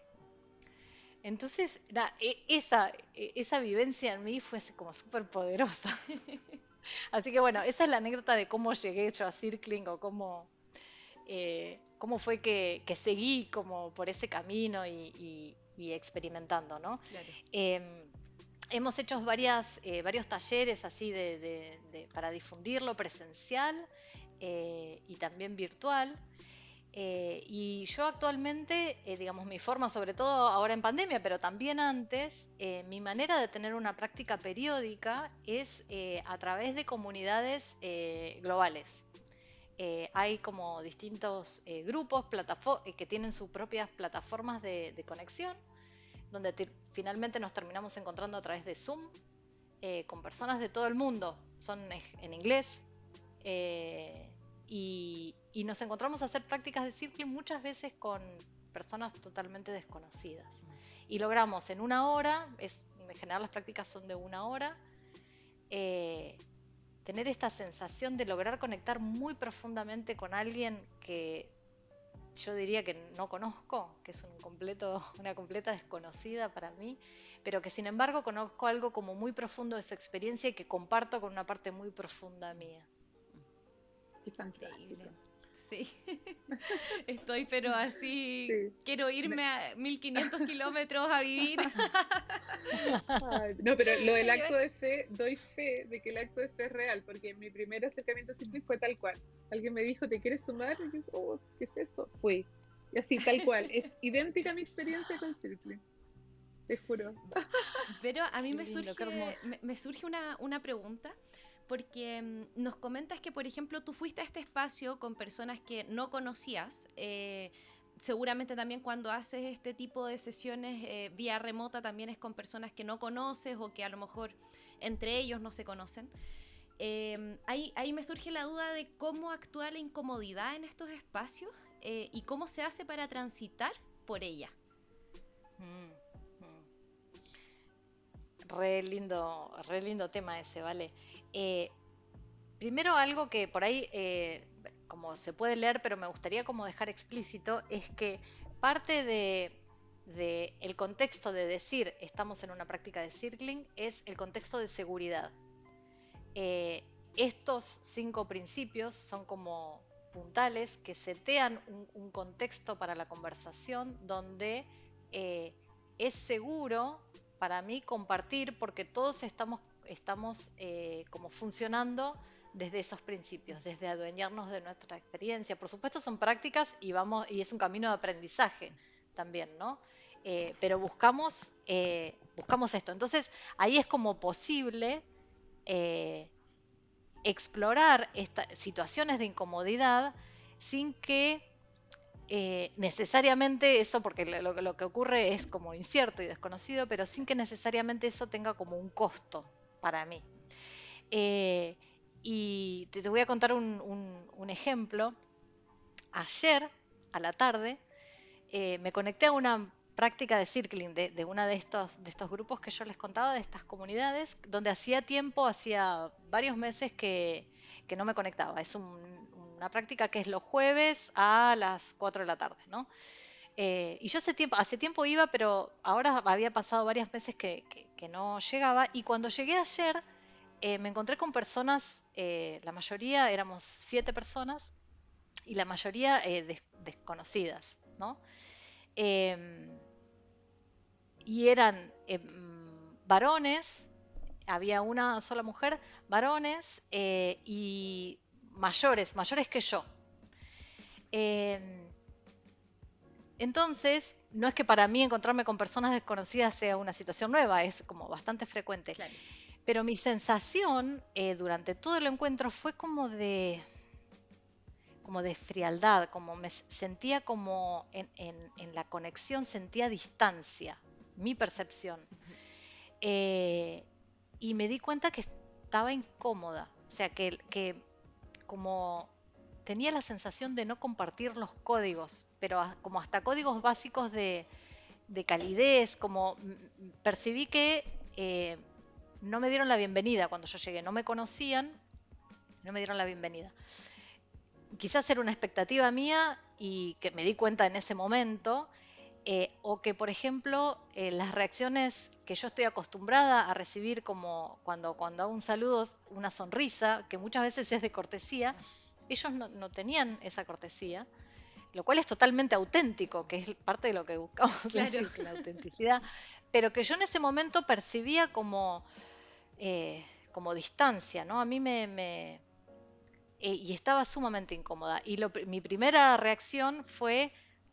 Entonces, e, esa, e, esa vivencia en mí fue como súper poderosa. Así que bueno, esa es la anécdota de cómo llegué yo a Circling o cómo, eh, cómo fue que, seguí como por ese camino y, experimentando, ¿no? Em, hemos hecho varias, eh, varios talleres así de, para difundirlo presencial eh, y también virtual. Eh, y yo actualmente, digamos, mi forma, sobre todo ahora en pandemia, pero también antes, mi manera de tener una práctica periódica es a través de comunidades globales. Hay como distintos grupos que tienen sus propias plataformas de, conexión, donde finalmente nos terminamos encontrando a través de Zoom con personas de todo el mundo. Son en inglés. Y, y nos encontramos a hacer prácticas de círculo muchas veces con personas totalmente desconocidas. Y logramos en una hora, es, en general las prácticas son de una hora, eh, tener esta sensación de lograr conectar muy profundamente con alguien que yo diría que no conozco, que es un completo, una completa desconocida para mí, pero que sin embargo conozco algo como muy profundo de su experiencia y que comparto con una parte muy profunda mía. Qué fantástico. Sí, estoy pero así, quiero irme a 1500 kilómetros a vivir. no, pero lo del acto de fe, doy fe de que el acto de fe es real, porque mi primer acercamiento a Circle fue tal cual. Alguien me dijo, ¿te quieres sumar? Y yo, oh, ¿qué es eso? Fui. Y así, tal cual. Es idéntica mi experiencia con Circle. Te juro. Pero a mí me surge, me, surge una, una pregunta porque mm, nos comentas que, por ejemplo, tú fuiste a este espacio con personas que no conocías. Eh, seguramente también cuando haces este tipo de sesiones eh, vía remota también es con personas que no conoces o que a lo mejor entre ellos no se conocen. Em, ahí, me surge la duda de cómo actúa la incomodidad en estos espacios eh, y cómo se hace para transitar por ella. Mm. Re lindo, re lindo tema ese, ¿vale? Eh, primero algo que por ahí, eh, como se puede leer, pero me gustaría como dejar explícito, es que parte de, el contexto de decir estamos en una práctica de circling es el contexto de seguridad. Eh, estos cinco principios son como puntales que setean un, contexto para la conversación donde es seguro para mí compartir porque todos estamos estamos eh, como funcionando desde esos principios, desde adueñarnos de nuestra experiencia. Por supuesto son prácticas y vamos y es un camino de aprendizaje también, ¿no? Eh, pero buscamos eh, buscamos esto. Entonces ahí es como posible explorar estas situaciones de incomodidad sin que necesariamente eso, porque lo, que ocurre es como incierto y desconocido, pero sin que necesariamente eso tenga como un costo, para mí. Eh, y te, voy a contar un, ejemplo. Ayer, a la tarde, eh, me conecté a una práctica de circling de, de uno de estos, de estos grupos que yo les contaba, de estas comunidades, donde hacía tiempo, hacía varios meses que, no me conectaba. Es una práctica que es los jueves a las 4 de la tarde, ¿no? Eh, y yo hace tiempo, hace tiempo iba, pero ahora había pasado varias veces que, no llegaba. Y cuando llegué ayer, eh, me encontré con personas, eh, la mayoría éramos siete personas, y la mayoría desconocidas, ¿no? Em, y eran em, varones, había una sola mujer, varones y mayores, mayores que yo. Em, entonces, no es que para mí encontrarme con personas desconocidas sea una situación nueva, es como bastante frecuente. Pero mi sensación eh, durante todo el encuentro fue como de como de frialdad, como me sentía como en, la conexión, sentía distancia, mi percepción. Eh, y me di cuenta que estaba incómoda, o sea, que, que como tenía la sensación de no compartir los códigos, pero como hasta códigos básicos de, calidez, como percibí que eh, no me dieron la bienvenida cuando yo llegué, no me conocían, no me dieron la bienvenida. Quizás era una expectativa mía y que me di cuenta en ese momento, Eh, o que, por ejemplo, eh, las reacciones que yo estoy acostumbrada a recibir como cuando, cuando hago un saludo, una sonrisa, que muchas veces es de cortesía, ellos no, tenían esa cortesía, lo cual es totalmente auténtico, que es parte de lo que buscamos, la autenticidad, pero que yo en ese momento percibía como, eh, como distancia, ¿no? A mí me... y estaba sumamente incómoda. Y mi primera reacción fue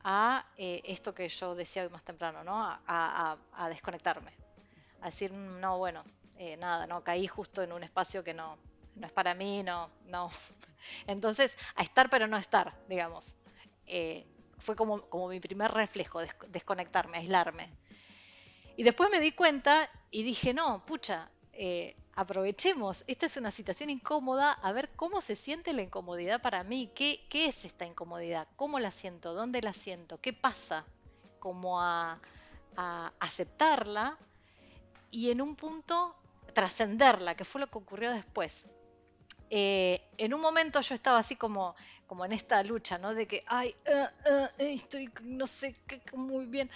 a eh, esto que yo decía hoy más temprano, ¿no? A, desconectarme. A decir, mm, no, bueno, eh, nada, no, caí justo en un espacio que no, no es para mí, no, no. Entonces, a estar pero no estar, digamos. Eh, fue como, como mi primer reflejo, desconectarme, aislarme. Y después me di cuenta y dije, no, pucha, aprovechemos, esta es una situación incómoda, a ver cómo se siente la incomodidad para mí, qué, qué es esta incomodidad, cómo la siento, dónde la siento, qué pasa, como a, aceptarla y en un punto trascenderla, que fue lo que ocurrió después. Eh, en un momento yo estaba así como, como en esta lucha, ¿no? De que, ay, eh, eh, estoy, no sé, muy bien.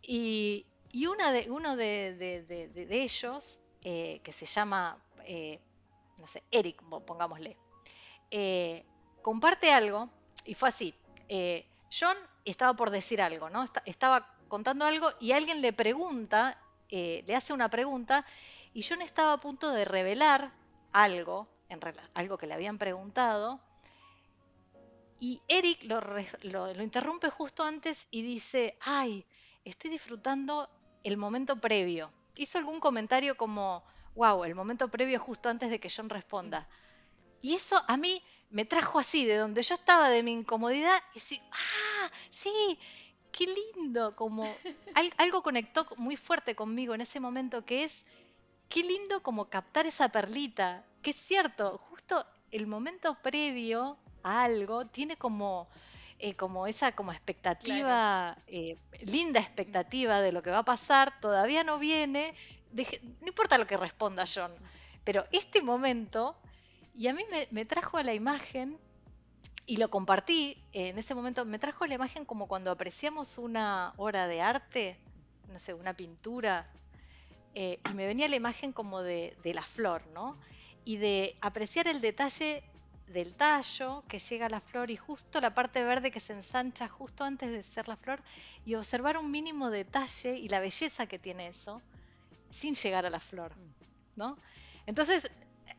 Y, una de, uno de, de ellos eh, que se llama, eh, Eric, pongámosle, eh, comparte algo y fue así. John estaba por decir algo, ¿no? Estaba contando algo y alguien le pregunta, le hace una pregunta y John estaba a punto de revelar algo, en algo que le habían preguntado. Y Eric lo, lo, interrumpe justo antes y dice, ay, estoy disfrutando el momento previo hizo algún comentario como, wow, el momento previo justo antes de que John responda. Y eso a mí me trajo así, de donde yo estaba, de mi incomodidad, y decir, ah, sí, qué lindo, como algo conectó muy fuerte conmigo en ese momento que es, qué lindo como captar esa perlita, que es cierto, justo el momento previo a algo tiene como eh, como esa como expectativa, eh, linda expectativa de lo que va a pasar, todavía no viene, no importa lo que responda John, pero este momento, y a mí me, trajo a la imagen, y lo compartí en ese momento, me trajo a la imagen como cuando apreciamos una obra de arte, no sé, una pintura, eh, y me venía la imagen como de, de la flor, ¿no? Y de apreciar el detalle del tallo que llega a la flor y justo la parte verde que se ensancha justo antes de ser la flor y observar un mínimo detalle y la belleza que tiene eso sin llegar a la flor, ¿no? Entonces,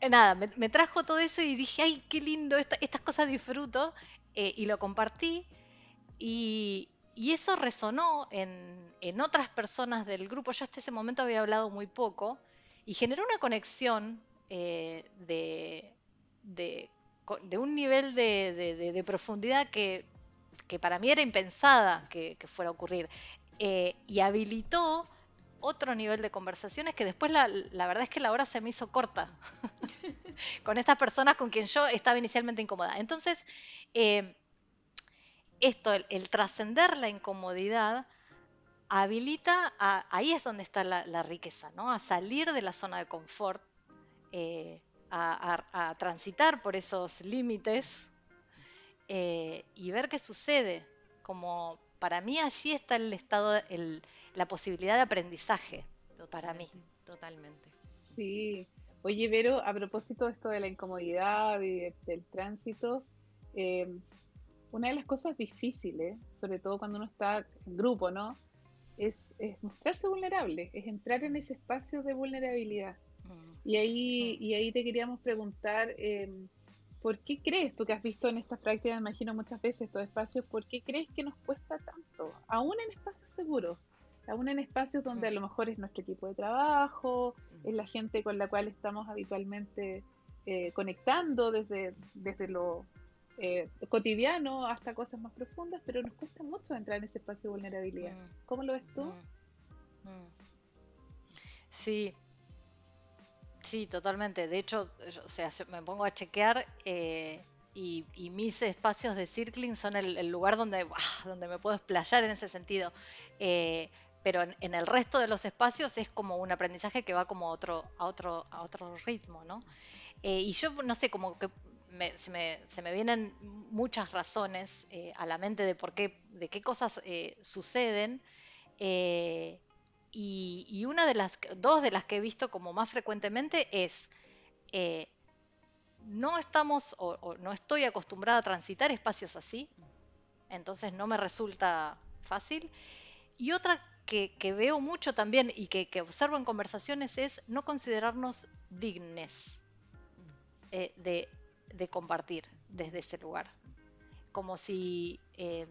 eh, nada, me, trajo todo eso y dije, ay, qué lindo, estas cosas disfruto eh, y lo compartí y, eso resonó en, otras personas del grupo. Yo hasta ese momento había hablado muy poco y generó una conexión eh, de, de de un nivel de, profundidad que, para mí era impensada que, fuera a ocurrir. Eh, y habilitó otro nivel de conversaciones que después la, verdad es que la hora se me hizo corta con estas personas con quien yo estaba inicialmente incómoda. Entonces, eh, esto, el, trascender la incomodidad, habilita, ahí es donde está la, riqueza, ¿no? A salir de la zona de confort. Eh, a, transitar por esos límites eh, y ver qué sucede. Como para mí allí está el estado, el, la posibilidad de aprendizaje para mí. Totalmente. Sí. Oye, Vero, a propósito de esto de la incomodidad y del tránsito, eh, una de las cosas difíciles, sobre todo cuando uno está en grupo, ¿no? Es, es mostrarse vulnerable, es entrar en ese espacio de vulnerabilidad. Y ahí, y ahí te queríamos preguntar, em, ¿por qué crees, tú que has visto en estas prácticas, me imagino muchas veces estos espacios, ¿por qué crees que nos cuesta tanto? Aún en espacios seguros, aún en espacios donde a lo mejor es nuestro equipo de trabajo, es la gente con la cual estamos habitualmente eh, conectando desde, desde lo eh, cotidiano hasta cosas más profundas, pero nos cuesta mucho entrar en ese espacio de vulnerabilidad. ¿Cómo lo ves tú? Sí, Sí, totalmente. De hecho, o sea, me pongo a chequear eh, y, mis espacios de circling son el, lugar donde, donde me puedo explayar en ese sentido. Eh, pero en, el resto de los espacios es como un aprendizaje que va como otro, a otro, a otro ritmo, ¿no? Eh, y yo, no sé, como que se, me, vienen muchas razones a la mente de por qué, de qué cosas suceden. Y, una de las, dos de las que he visto como más frecuentemente es, no estamos o, no estoy acostumbrada a transitar espacios así, entonces no me resulta fácil. Y otra que, veo mucho también y que, observo en conversaciones es no considerarnos dignes de de compartir desde ese lugar. Como si eh,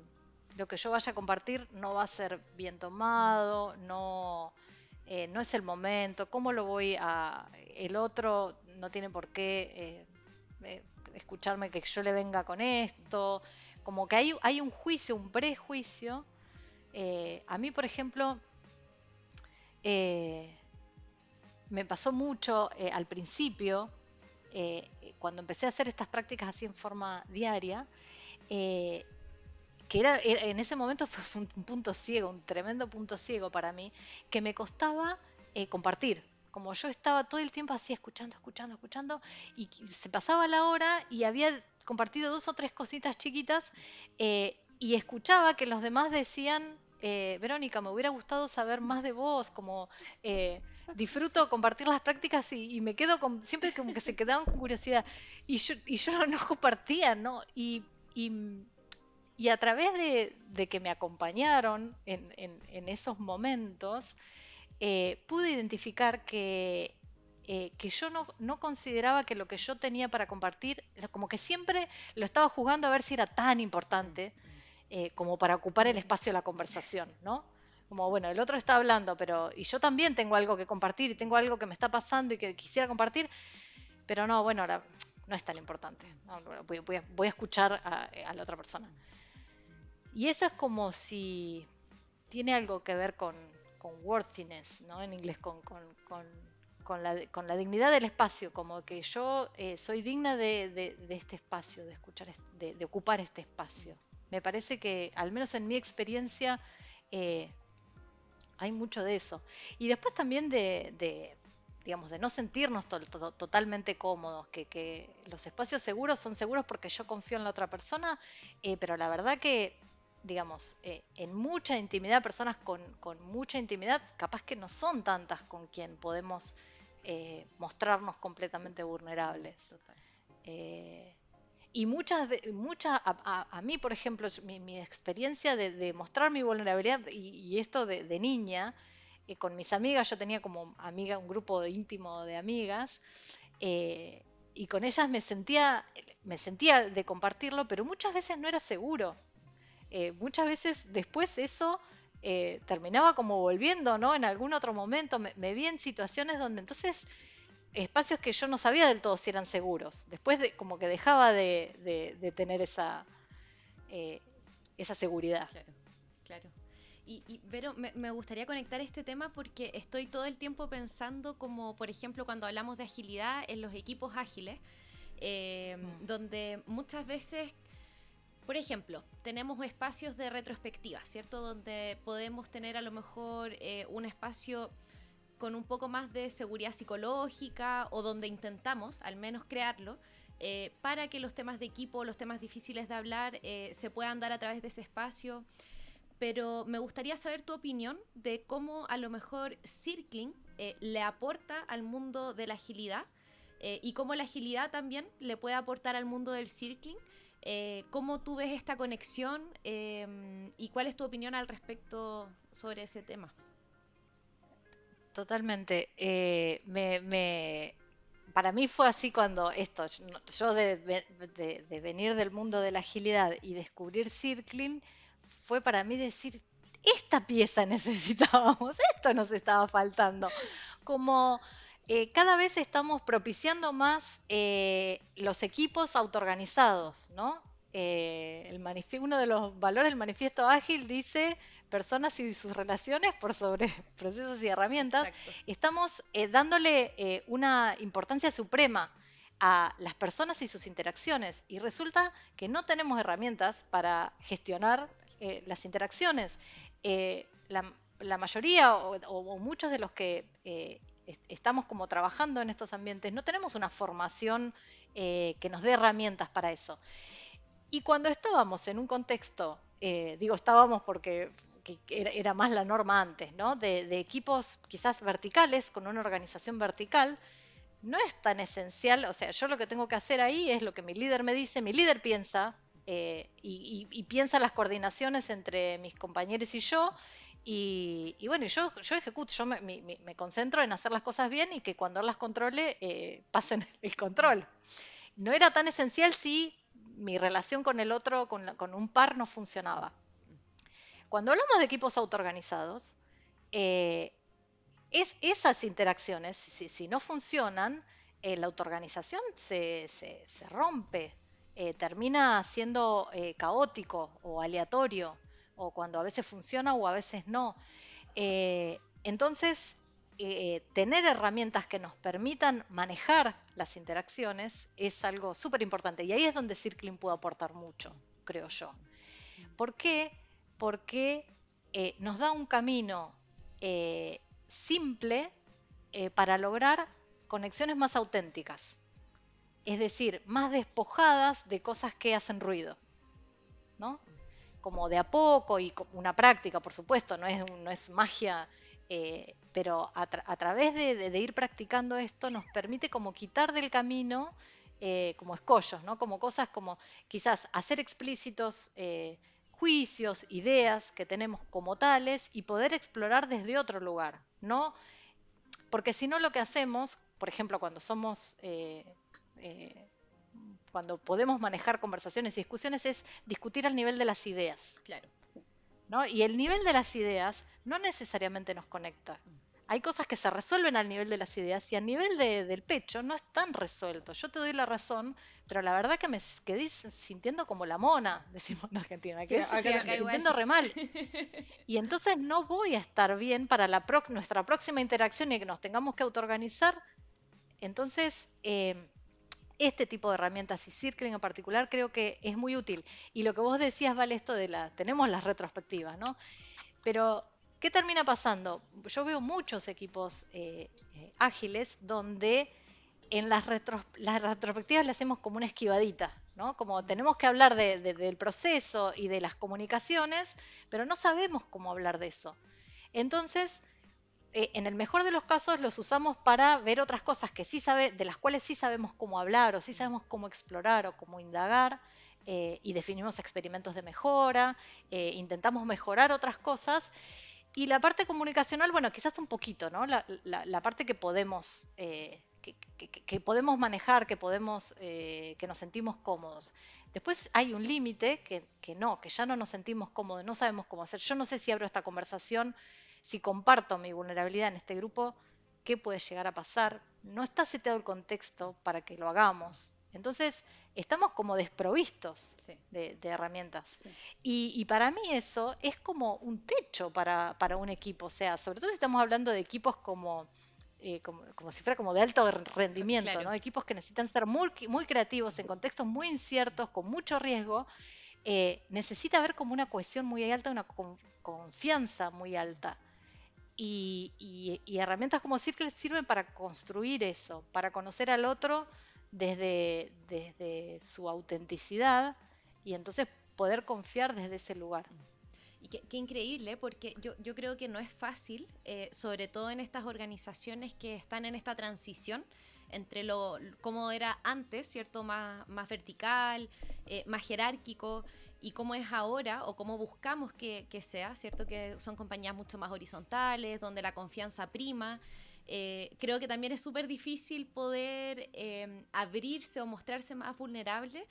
lo que yo vaya a compartir no va a ser bien tomado, no, eh, no es el momento, cómo lo voy a... El otro no tiene por qué eh, escucharme que yo le venga con esto, como que hay, hay un juicio, un prejuicio. a mí, por ejemplo, me pasó mucho al principio, eh, cuando empecé a hacer estas prácticas así en forma diaria, eh, que era, en ese momento fue un punto ciego, un tremendo punto ciego para mí, que me costaba eh, compartir. Como yo estaba todo el tiempo así escuchando, escuchando, escuchando, y se pasaba la hora y había compartido dos o tres cositas chiquitas y escuchaba que los demás decían, Verónica, me hubiera gustado saber más de vos, como disfruto compartir las prácticas y, me quedo con, siempre como que se quedaban con curiosidad. Y yo, y yo no compartía, ¿no? Y, y, a través de, que me acompañaron en, en, esos momentos, eh, pude identificar que, eh, que yo no, no, consideraba que lo que yo tenía para compartir, como que siempre lo estaba jugando a ver si era tan importante eh, como para ocupar el espacio de la conversación, ¿no? como, bueno, el otro está hablando, pero y yo también tengo algo que compartir y tengo algo que me está pasando y que quisiera compartir, pero no, bueno, ahora no es tan importante. voy, a, escuchar a, la otra persona. Y eso es como si tiene algo que ver con, worthiness, ¿no? En inglés, con, la, dignidad del espacio, como que yo eh, soy digna de, este espacio, de escuchar, de, ocupar este espacio. Me parece que, al menos en mi experiencia, eh, hay mucho de eso. Y después también de, digamos, de no sentirnos totalmente cómodos, que, los espacios seguros son seguros porque yo confío en la otra persona, eh, pero la verdad que, digamos, eh, en mucha intimidad, personas con, mucha intimidad, capaz que no son tantas con quien podemos eh, mostrarnos completamente vulnerables. Y muchas, muchas a, mí, por ejemplo, mi, experiencia de, mostrar mi vulnerabilidad y, esto de, niña, eh, con mis amigas, yo tenía como amiga un grupo íntimo de amigas, eh, y con ellas me sentía, me sentía de compartirlo, pero muchas veces no era seguro. Eh, muchas veces después eso terminaba como volviendo, ¿no? En algún otro momento me, me vi en situaciones donde entonces espacios que yo no sabía del todo si eran seguros. Después de, como que dejaba de, tener esa, eh, esa seguridad. Claro, claro. Y, pero me, gustaría conectar este tema porque estoy todo el tiempo pensando como, por ejemplo, cuando hablamos de agilidad en los equipos ágiles, eh, mm. donde muchas veces, por ejemplo, tenemos espacios de retrospectiva, ¿cierto? Donde podemos tener a lo mejor eh, un espacio con un poco más de seguridad psicológica o donde intentamos al menos crearlo eh, para que los temas de equipo, los temas difíciles de hablar eh, se puedan dar a través de ese espacio. Pero me gustaría saber tu opinión de cómo a lo mejor Circling eh, le aporta al mundo de la agilidad y cómo la agilidad también le puede aportar al mundo del Circling. ¿Cómo tú ves esta conexión y cuál es tu opinión al respecto sobre ese tema? Totalmente. Eh, para mí fue así cuando esto, yo de, venir del mundo de la agilidad y descubrir Circling, fue para mí decir, esta pieza necesitábamos, esto nos estaba faltando. Como eh, cada vez estamos propiciando más eh, los equipos autoorganizados, ¿no? el uno de los valores del manifiesto ágil dice personas y sus relaciones por sobre procesos y herramientas, estamos eh, dándole eh, una importancia suprema a las personas y sus interacciones y resulta que no tenemos herramientas para gestionar eh, las interacciones. La, mayoría o, muchos de los que estamos como trabajando en estos ambientes, no tenemos una formación eh, que nos dé herramientas para eso. Y cuando estábamos en un contexto, eh, digo estábamos porque era, más la norma antes, ¿no? De, equipos quizás verticales, con una organización vertical, no es tan esencial, o sea, yo lo que tengo que hacer ahí es lo que mi líder me dice, mi líder piensa, eh, y, piensa las coordinaciones entre mis compañeros y yo. Y, bueno, yo, yo ejecuto, yo me, concentro en hacer las cosas bien y que cuando las controle, eh, pasen el control. No era tan esencial si mi relación con el otro, con, con un par, no funcionaba. Cuando hablamos de equipos autoorganizados, eh, es, esas interacciones, si, no funcionan, eh, la autoorganización se, se, se rompe, eh, termina siendo eh, caótico o aleatorio, o cuando a veces funciona o a veces no. Eh, entonces, tener herramientas que nos permitan manejar las interacciones es algo súper importante. Y ahí es donde Circling puede aportar mucho, creo yo. ¿Por qué? Porque nos da un camino simple para lograr conexiones más auténticas es decir, más despojadas de cosas que hacen ruido, ¿no? Como de a poco y una práctica, por supuesto, no es, no es magia, eh, pero a, través de, ir practicando esto nos permite como quitar del camino eh, como escollos, ¿no? Como cosas como quizás hacer explícitos eh, juicios, ideas que tenemos como tales y poder explorar desde otro lugar, ¿no? Porque si no lo que hacemos, por ejemplo, cuando somos cuando podemos manejar conversaciones y discusiones es discutir al nivel de las ideas. Claro. ¿no? Y el nivel de las ideas no necesariamente nos conecta. Hay cosas que se resuelven al nivel de las ideas y al nivel del pecho no están resueltos. Yo te doy la razón, pero la verdad que me quedé sintiendo como la mona, decimos en Argentina, me quedé sintiendo re mal. Y entonces no voy a estar bien para la nuestra próxima interacción y que nos tengamos que autoorganizar. Entonces, eh, este tipo de herramientas y Circling en particular creo que es muy útil. Y lo que vos decías, vale, esto de la, tenemos las retrospectivas, ¿no? Pero, ¿qué termina pasando? Yo veo muchos equipos eh, eh, ágiles donde en las, las retrospectivas le hacemos como una esquivadita, ¿no? Como tenemos que hablar del proceso y de las comunicaciones, pero no sabemos cómo hablar de eso. Entonces, eh, en el mejor de los casos los usamos para ver otras cosas que sí sabe, de las cuales sí sabemos cómo hablar o sí sabemos cómo explorar o cómo indagar eh, y definimos experimentos de mejora, eh, intentamos mejorar otras cosas. Y la parte comunicacional, bueno, quizás un poquito, ¿no? La, parte que podemos, que, podemos manejar, que podemos, que nos sentimos cómodos. Después hay un límite que, que no, que ya no nos sentimos cómodos, no sabemos cómo hacer. Yo no sé si abro esta conversación si comparto mi vulnerabilidad en este grupo, ¿qué puede llegar a pasar? No está seteado el contexto para que lo hagamos. Entonces, estamos como desprovistos de, herramientas. Y, para mí eso es como un techo para, un equipo. O sea, sobre todo si estamos hablando de equipos como, eh, como, si fuera como de alto rendimiento, ¿no? Equipos que necesitan ser muy, muy creativos en contextos muy inciertos, con mucho riesgo. Eh, necesita haber como una cohesión muy alta, una confianza muy alta. Y, herramientas como Circle sirven para construir eso, para conocer al otro desde, desde su autenticidad y entonces poder confiar desde ese lugar. Y qué, increíble, porque yo, yo, creo que no es fácil, eh, sobre todo en estas organizaciones que están en esta transición entre lo cómo era antes, ¿cierto? Más, vertical, eh, más jerárquico, y cómo es ahora o cómo buscamos que, sea, ¿cierto? Que son compañías mucho más horizontales, donde la confianza prima. Eh, creo que también es súper difícil poder eh, abrirse o mostrarse más vulnerable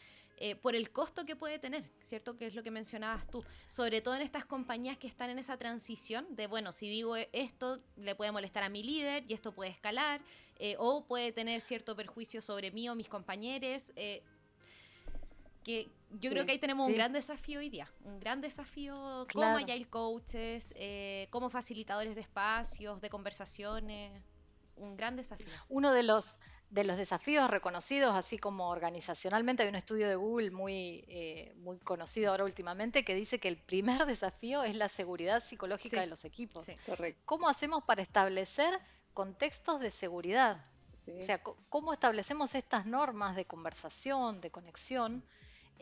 por el costo que puede tener, ¿cierto? Que es lo que mencionabas tú. Sobre todo en estas compañías que están en esa transición de, bueno, si digo esto, le puede molestar a mi líder y esto puede escalar, o puede tener cierto perjuicio sobre mí o mis compañeros que yo creo que ahí tenemos un gran desafío hoy día, un gran desafío como agile coaches, eh, como facilitadores de espacios, de conversaciones, un gran desafío. Uno de los de los desafíos reconocidos, así como organizacionalmente, hay un estudio de Google muy, eh, muy conocido ahora últimamente que dice que el primer desafío es la seguridad psicológica de los equipos. ¿Cómo hacemos para establecer contextos de seguridad. O sea, cómo establecemos estas normas de conversación, de conexión,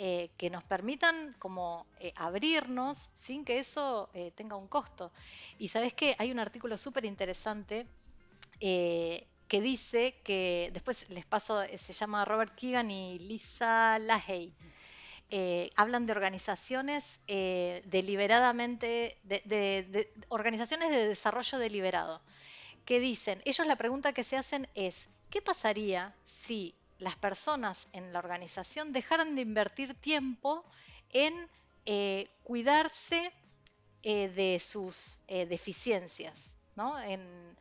eh, que nos permitan como eh, abrirnos sin que eso eh, tenga un costo. Y sabes que hay un artículo súper interesante que dice que, después les paso, se llama Robert Keegan y Lisa Lahey. hablan de organizaciones deliberadamente, de organizaciones de desarrollo deliberado que dicen, ellos la pregunta que se hacen es, ¿qué pasaría si las personas en la organización dejaran de invertir tiempo en eh, cuidarse eh, de sus eh, deficiencias, ¿no? en,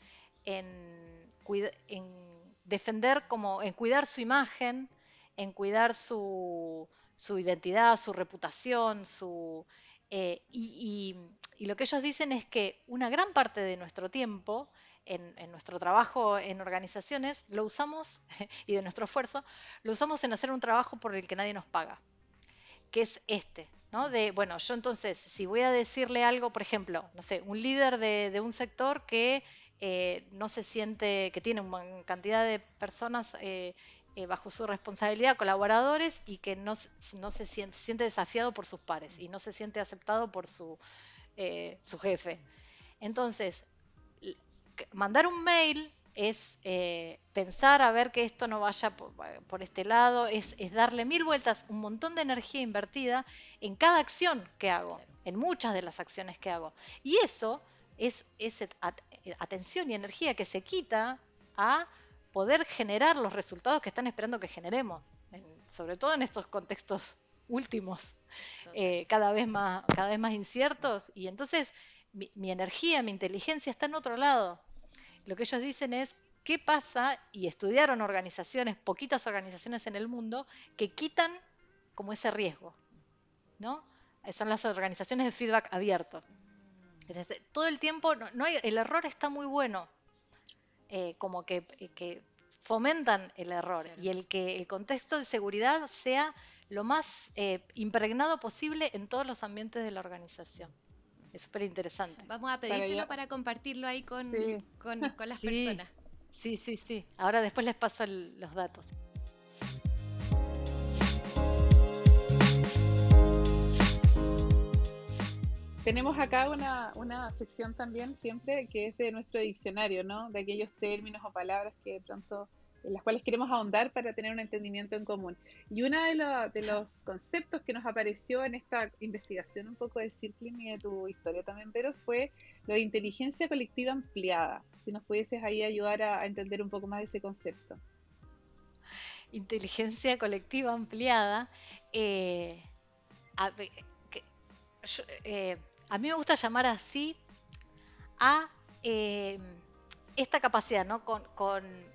defender como, en cuidar su imagen, en cuidar su, identidad, su reputación, su, y, lo que ellos dicen es que una gran parte de nuestro tiempo en, nuestro trabajo en organizaciones lo usamos, y de nuestro esfuerzo, lo usamos en hacer un trabajo por el que nadie nos paga, que es este, ¿no? De, bueno, yo entonces, si voy a decirle algo, por ejemplo, no sé, un líder de, un sector que eh, no se siente, que tiene una cantidad de personas eh, eh, bajo su responsabilidad, colaboradores, y que no, no se siente, siente, desafiado por sus pares y no se siente aceptado por su, su jefe. Entonces, mandar un mail es eh, pensar a ver que esto no vaya por, este lado, es, darle mil vueltas, un montón de energía invertida en cada acción que hago, en muchas de las acciones que hago. Y eso es, atención y energía que se quita a poder generar los resultados que están esperando que generemos, sobre todo en estos contextos últimos, eh, cada, vez más, cada vez más inciertos. Y entonces mi energía, mi inteligencia está en otro lado lo que ellos dicen es qué pasa, y estudiaron organizaciones, poquitas organizaciones en el mundo, que quitan como ese riesgo, ¿no? Son las organizaciones de feedback abierto. todo el tiempo, no, hay, el error está muy bueno, eh, como que, que, fomentan el error y el que el contexto de seguridad sea lo más eh, impregnado posible en todos los ambientes de la organización. Es súper interesante. Vamos a pedírtelo para, compartirlo ahí con, con, las personas. Sí, sí, sí. Ahora después les paso los datos. Tenemos acá una, una sección también siempre que es de nuestro diccionario, ¿no? De aquellos términos o palabras que de pronto en las cuales queremos ahondar para tener un entendimiento en común. Y uno de, los conceptos que nos apareció en esta investigación un poco de Circling y de tu historia también, pero fue lo de inteligencia colectiva ampliada. Si nos pudieses ahí ayudar a, entender un poco más de ese concepto. Inteligencia colectiva ampliada. Eh, eh, a, mí me gusta llamar así a... Eh, esta capacidad, ¿no? Con,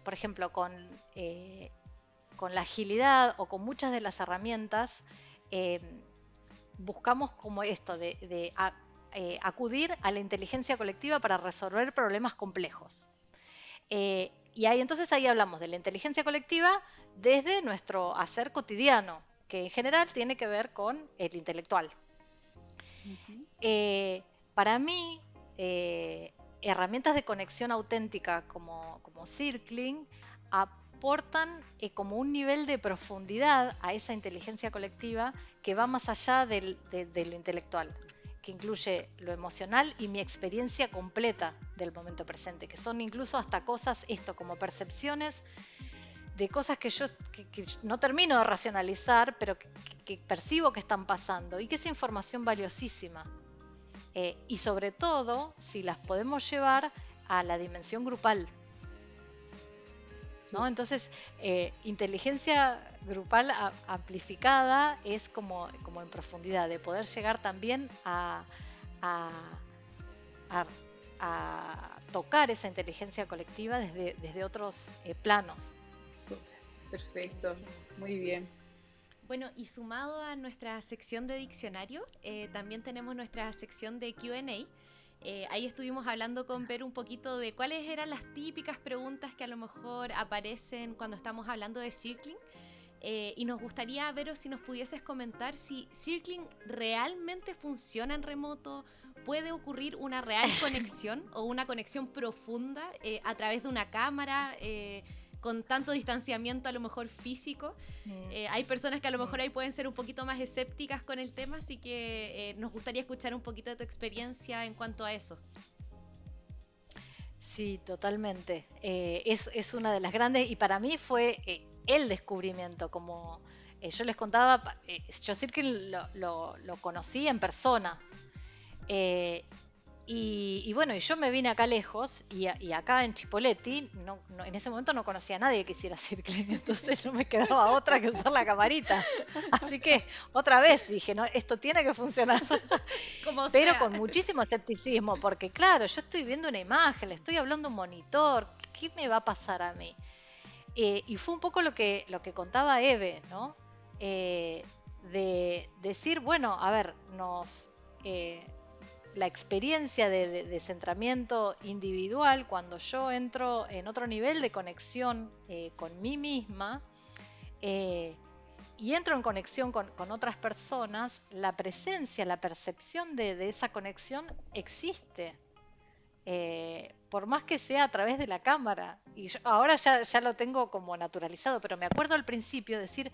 por ejemplo, con, eh, con la agilidad o con muchas de las herramientas, eh, buscamos como esto, de, eh, acudir a la inteligencia colectiva para resolver problemas complejos. y ahí entonces ahí hablamos de la inteligencia colectiva desde nuestro hacer cotidiano, que en general tiene que ver con el intelectual. para mí, herramientas de conexión auténtica como, como Circling aportan eh, como un nivel de profundidad a esa inteligencia colectiva que va más allá de, lo intelectual, que incluye lo emocional y mi experiencia completa del momento presente, que son incluso hasta cosas, esto como percepciones de cosas que yo no termino de racionalizar, pero que percibo que están pasando y que es información valiosísima eh, y sobre todo si las podemos llevar a la dimensión grupal. ¿no? Entonces, eh, inteligencia grupal amplificada es como, como en profundidad, de poder llegar también a, a, tocar esa inteligencia colectiva desde, desde otros eh, planos. Perfecto, muy bien. Bueno, y sumado a nuestra sección de diccionario, eh, también tenemos nuestra sección de QA. Eh, ahí estuvimos hablando con Per un poquito de cuáles eran las típicas preguntas que a lo mejor aparecen cuando estamos hablando de circling. Eh, y nos gustaría, ver si nos pudieses comentar si Circling realmente funciona en remoto, puede ocurrir una real conexión o una conexión profunda eh, a través de una cámara. Eh, con tanto distanciamiento a lo mejor físico. Mm. Eh, hay personas que a lo mejor ahí pueden ser un poquito más escépticas con el tema, así que nos gustaría escuchar un poquito de tu experiencia en cuanto a eso. Sí, totalmente. es, es, una de las grandes, y para mí fue el descubrimiento, como yo les contaba, yo Circle lo, lo, conocí en persona, eh, y, bueno, y yo me vine acá lejos y, acá en Chipoletti, no, en ese momento no conocía a nadie que hiciera circling, entonces no me quedaba otra que usar la camarita. Así que otra vez dije, no, esto tiene que funcionar. Pero con muchísimo escepticismo, porque claro, yo estoy viendo una imagen, le estoy hablando a un monitor, ¿qué me va a pasar a mí? Eh, y fue un poco lo que, lo que contaba Eve, ¿no? Eh, de decir, bueno, a ver, nos la experiencia de, de, centramiento individual, cuando yo entro en otro nivel de conexión eh, con mí misma eh, y entro en conexión con, otras personas, la presencia, la percepción de, esa conexión existe. Eh, por más que sea a través de la cámara. Y ahora ya, ya lo tengo como naturalizado, pero me acuerdo al principio decir,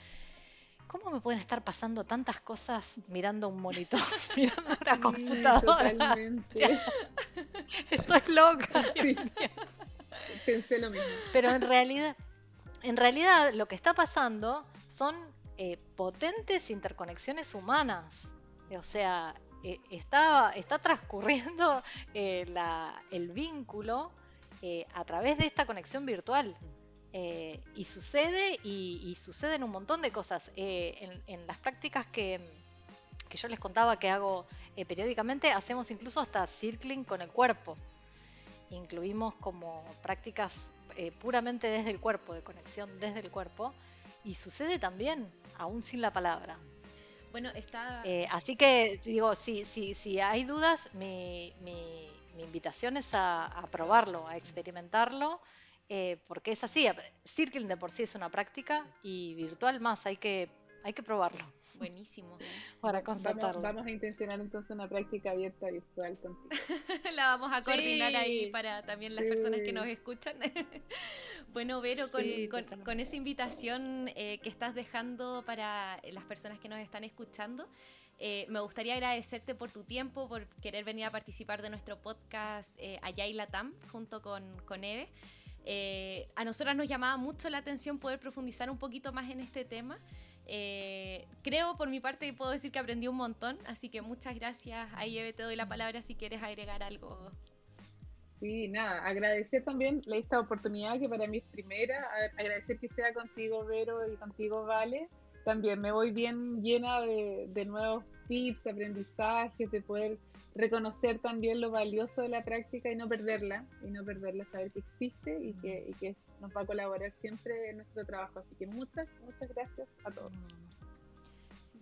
¿cómo me pueden estar pasando tantas cosas mirando un monitor, mirando una computadora? Totalmente. Estoy loca. Pensé lo mismo. Pero en realidad, en realidad lo que está pasando son eh, potentes interconexiones humanas. O sea, eh, está, está transcurriendo eh, el vínculo a través de esta conexión virtual. Eh, y sucede y, suceden un montón de cosas. Eh, en, las prácticas que, yo les contaba que hago eh, periódicamente, hacemos incluso hasta circling con el cuerpo. Incluimos como prácticas puramente desde el cuerpo, de conexión desde el cuerpo. Y sucede también, aún sin la palabra. Bueno, está... así que digo, si, si, si hay dudas, mi, mi, invitación es a probarlo, a experimentarlo eh, porque es así, Circling de por sí es una práctica y virtual más, hay que, hay que probarlo. Buenísimo. Para constatarlo. Vamos, a intencionar entonces una práctica abierta virtual contigo. La vamos a coordinar ahí para también las personas que nos escuchan. bueno, Vero, con, esa invitación eh, que estás dejando para las personas que nos están escuchando, eh, me gustaría agradecerte por tu tiempo, por querer venir a participar de nuestro podcast Allá y Latam junto con, con Eve. Eh, a nosotras nos llamaba mucho la atención poder profundizar un poquito más en este tema. Eh, creo por mi parte puedo decir que aprendí un montón, así que muchas gracias. Ahí te doy la palabra si quieres agregar algo. Sí, nada, agradecer también esta oportunidad que para mí es primera, agradecer que sea contigo Vero y contigo Vale. También me voy bien llena de, de nuevos tips, aprendizajes, de poder reconocer también lo valioso de la práctica y no perderla, y no perderla, saber que existe y que, y que nos va a colaborar siempre en nuestro trabajo. Así que muchas, muchas gracias a todos.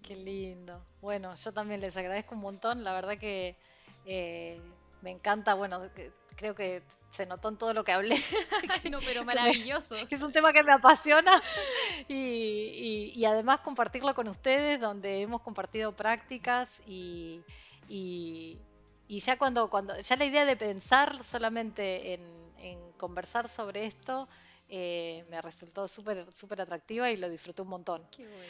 Qué lindo. Bueno, yo también les agradezco un montón, la verdad que eh, me encanta, bueno, creo que se notó en todo lo que hablé. no, pero maravilloso. Que, es un tema que me apasiona y, y, además compartirlo con ustedes, donde hemos compartido prácticas y, y, ya cuando, cuando, ya la idea de pensar solamente en, conversar sobre esto eh, me resultó súper súper atractiva y lo disfruté un montón.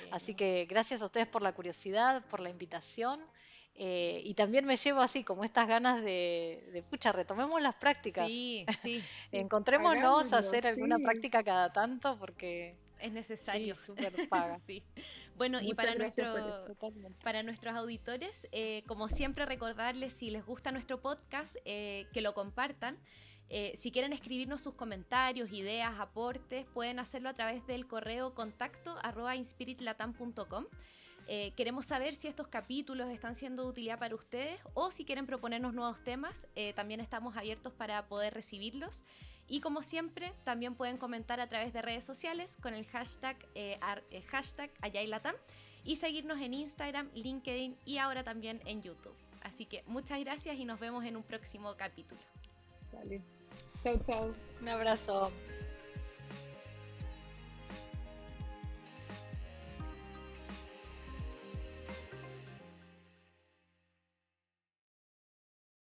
Así que gracias a ustedes por la curiosidad, por la invitación. Eh, y también me llevo así como estas ganas de, de pucha, retomemos las prácticas. Sí, sí. Encontrémonos a hacer alguna práctica cada tanto porque es necesario. Sí, súper paga. sí. Bueno, y para, nuestro, para nuestros auditores, eh, como siempre, recordarles si les gusta nuestro podcast, eh, que lo compartan. Eh, si quieren escribirnos sus comentarios, ideas, aportes, pueden hacerlo a través del correo contacto arroba inspiritlatam.com. queremos saber si estos capítulos están siendo de utilidad para ustedes o si quieren proponernos nuevos temas, también estamos abiertos para poder recibirlos. Y como siempre, también pueden comentar a través de redes sociales con el hashtag, eh, eh hashtag Ayaylatam y seguirnos en Instagram, LinkedIn y ahora también en YouTube. Así que muchas gracias y nos vemos en un próximo capítulo. Vale. Chao, chao. Un abrazo.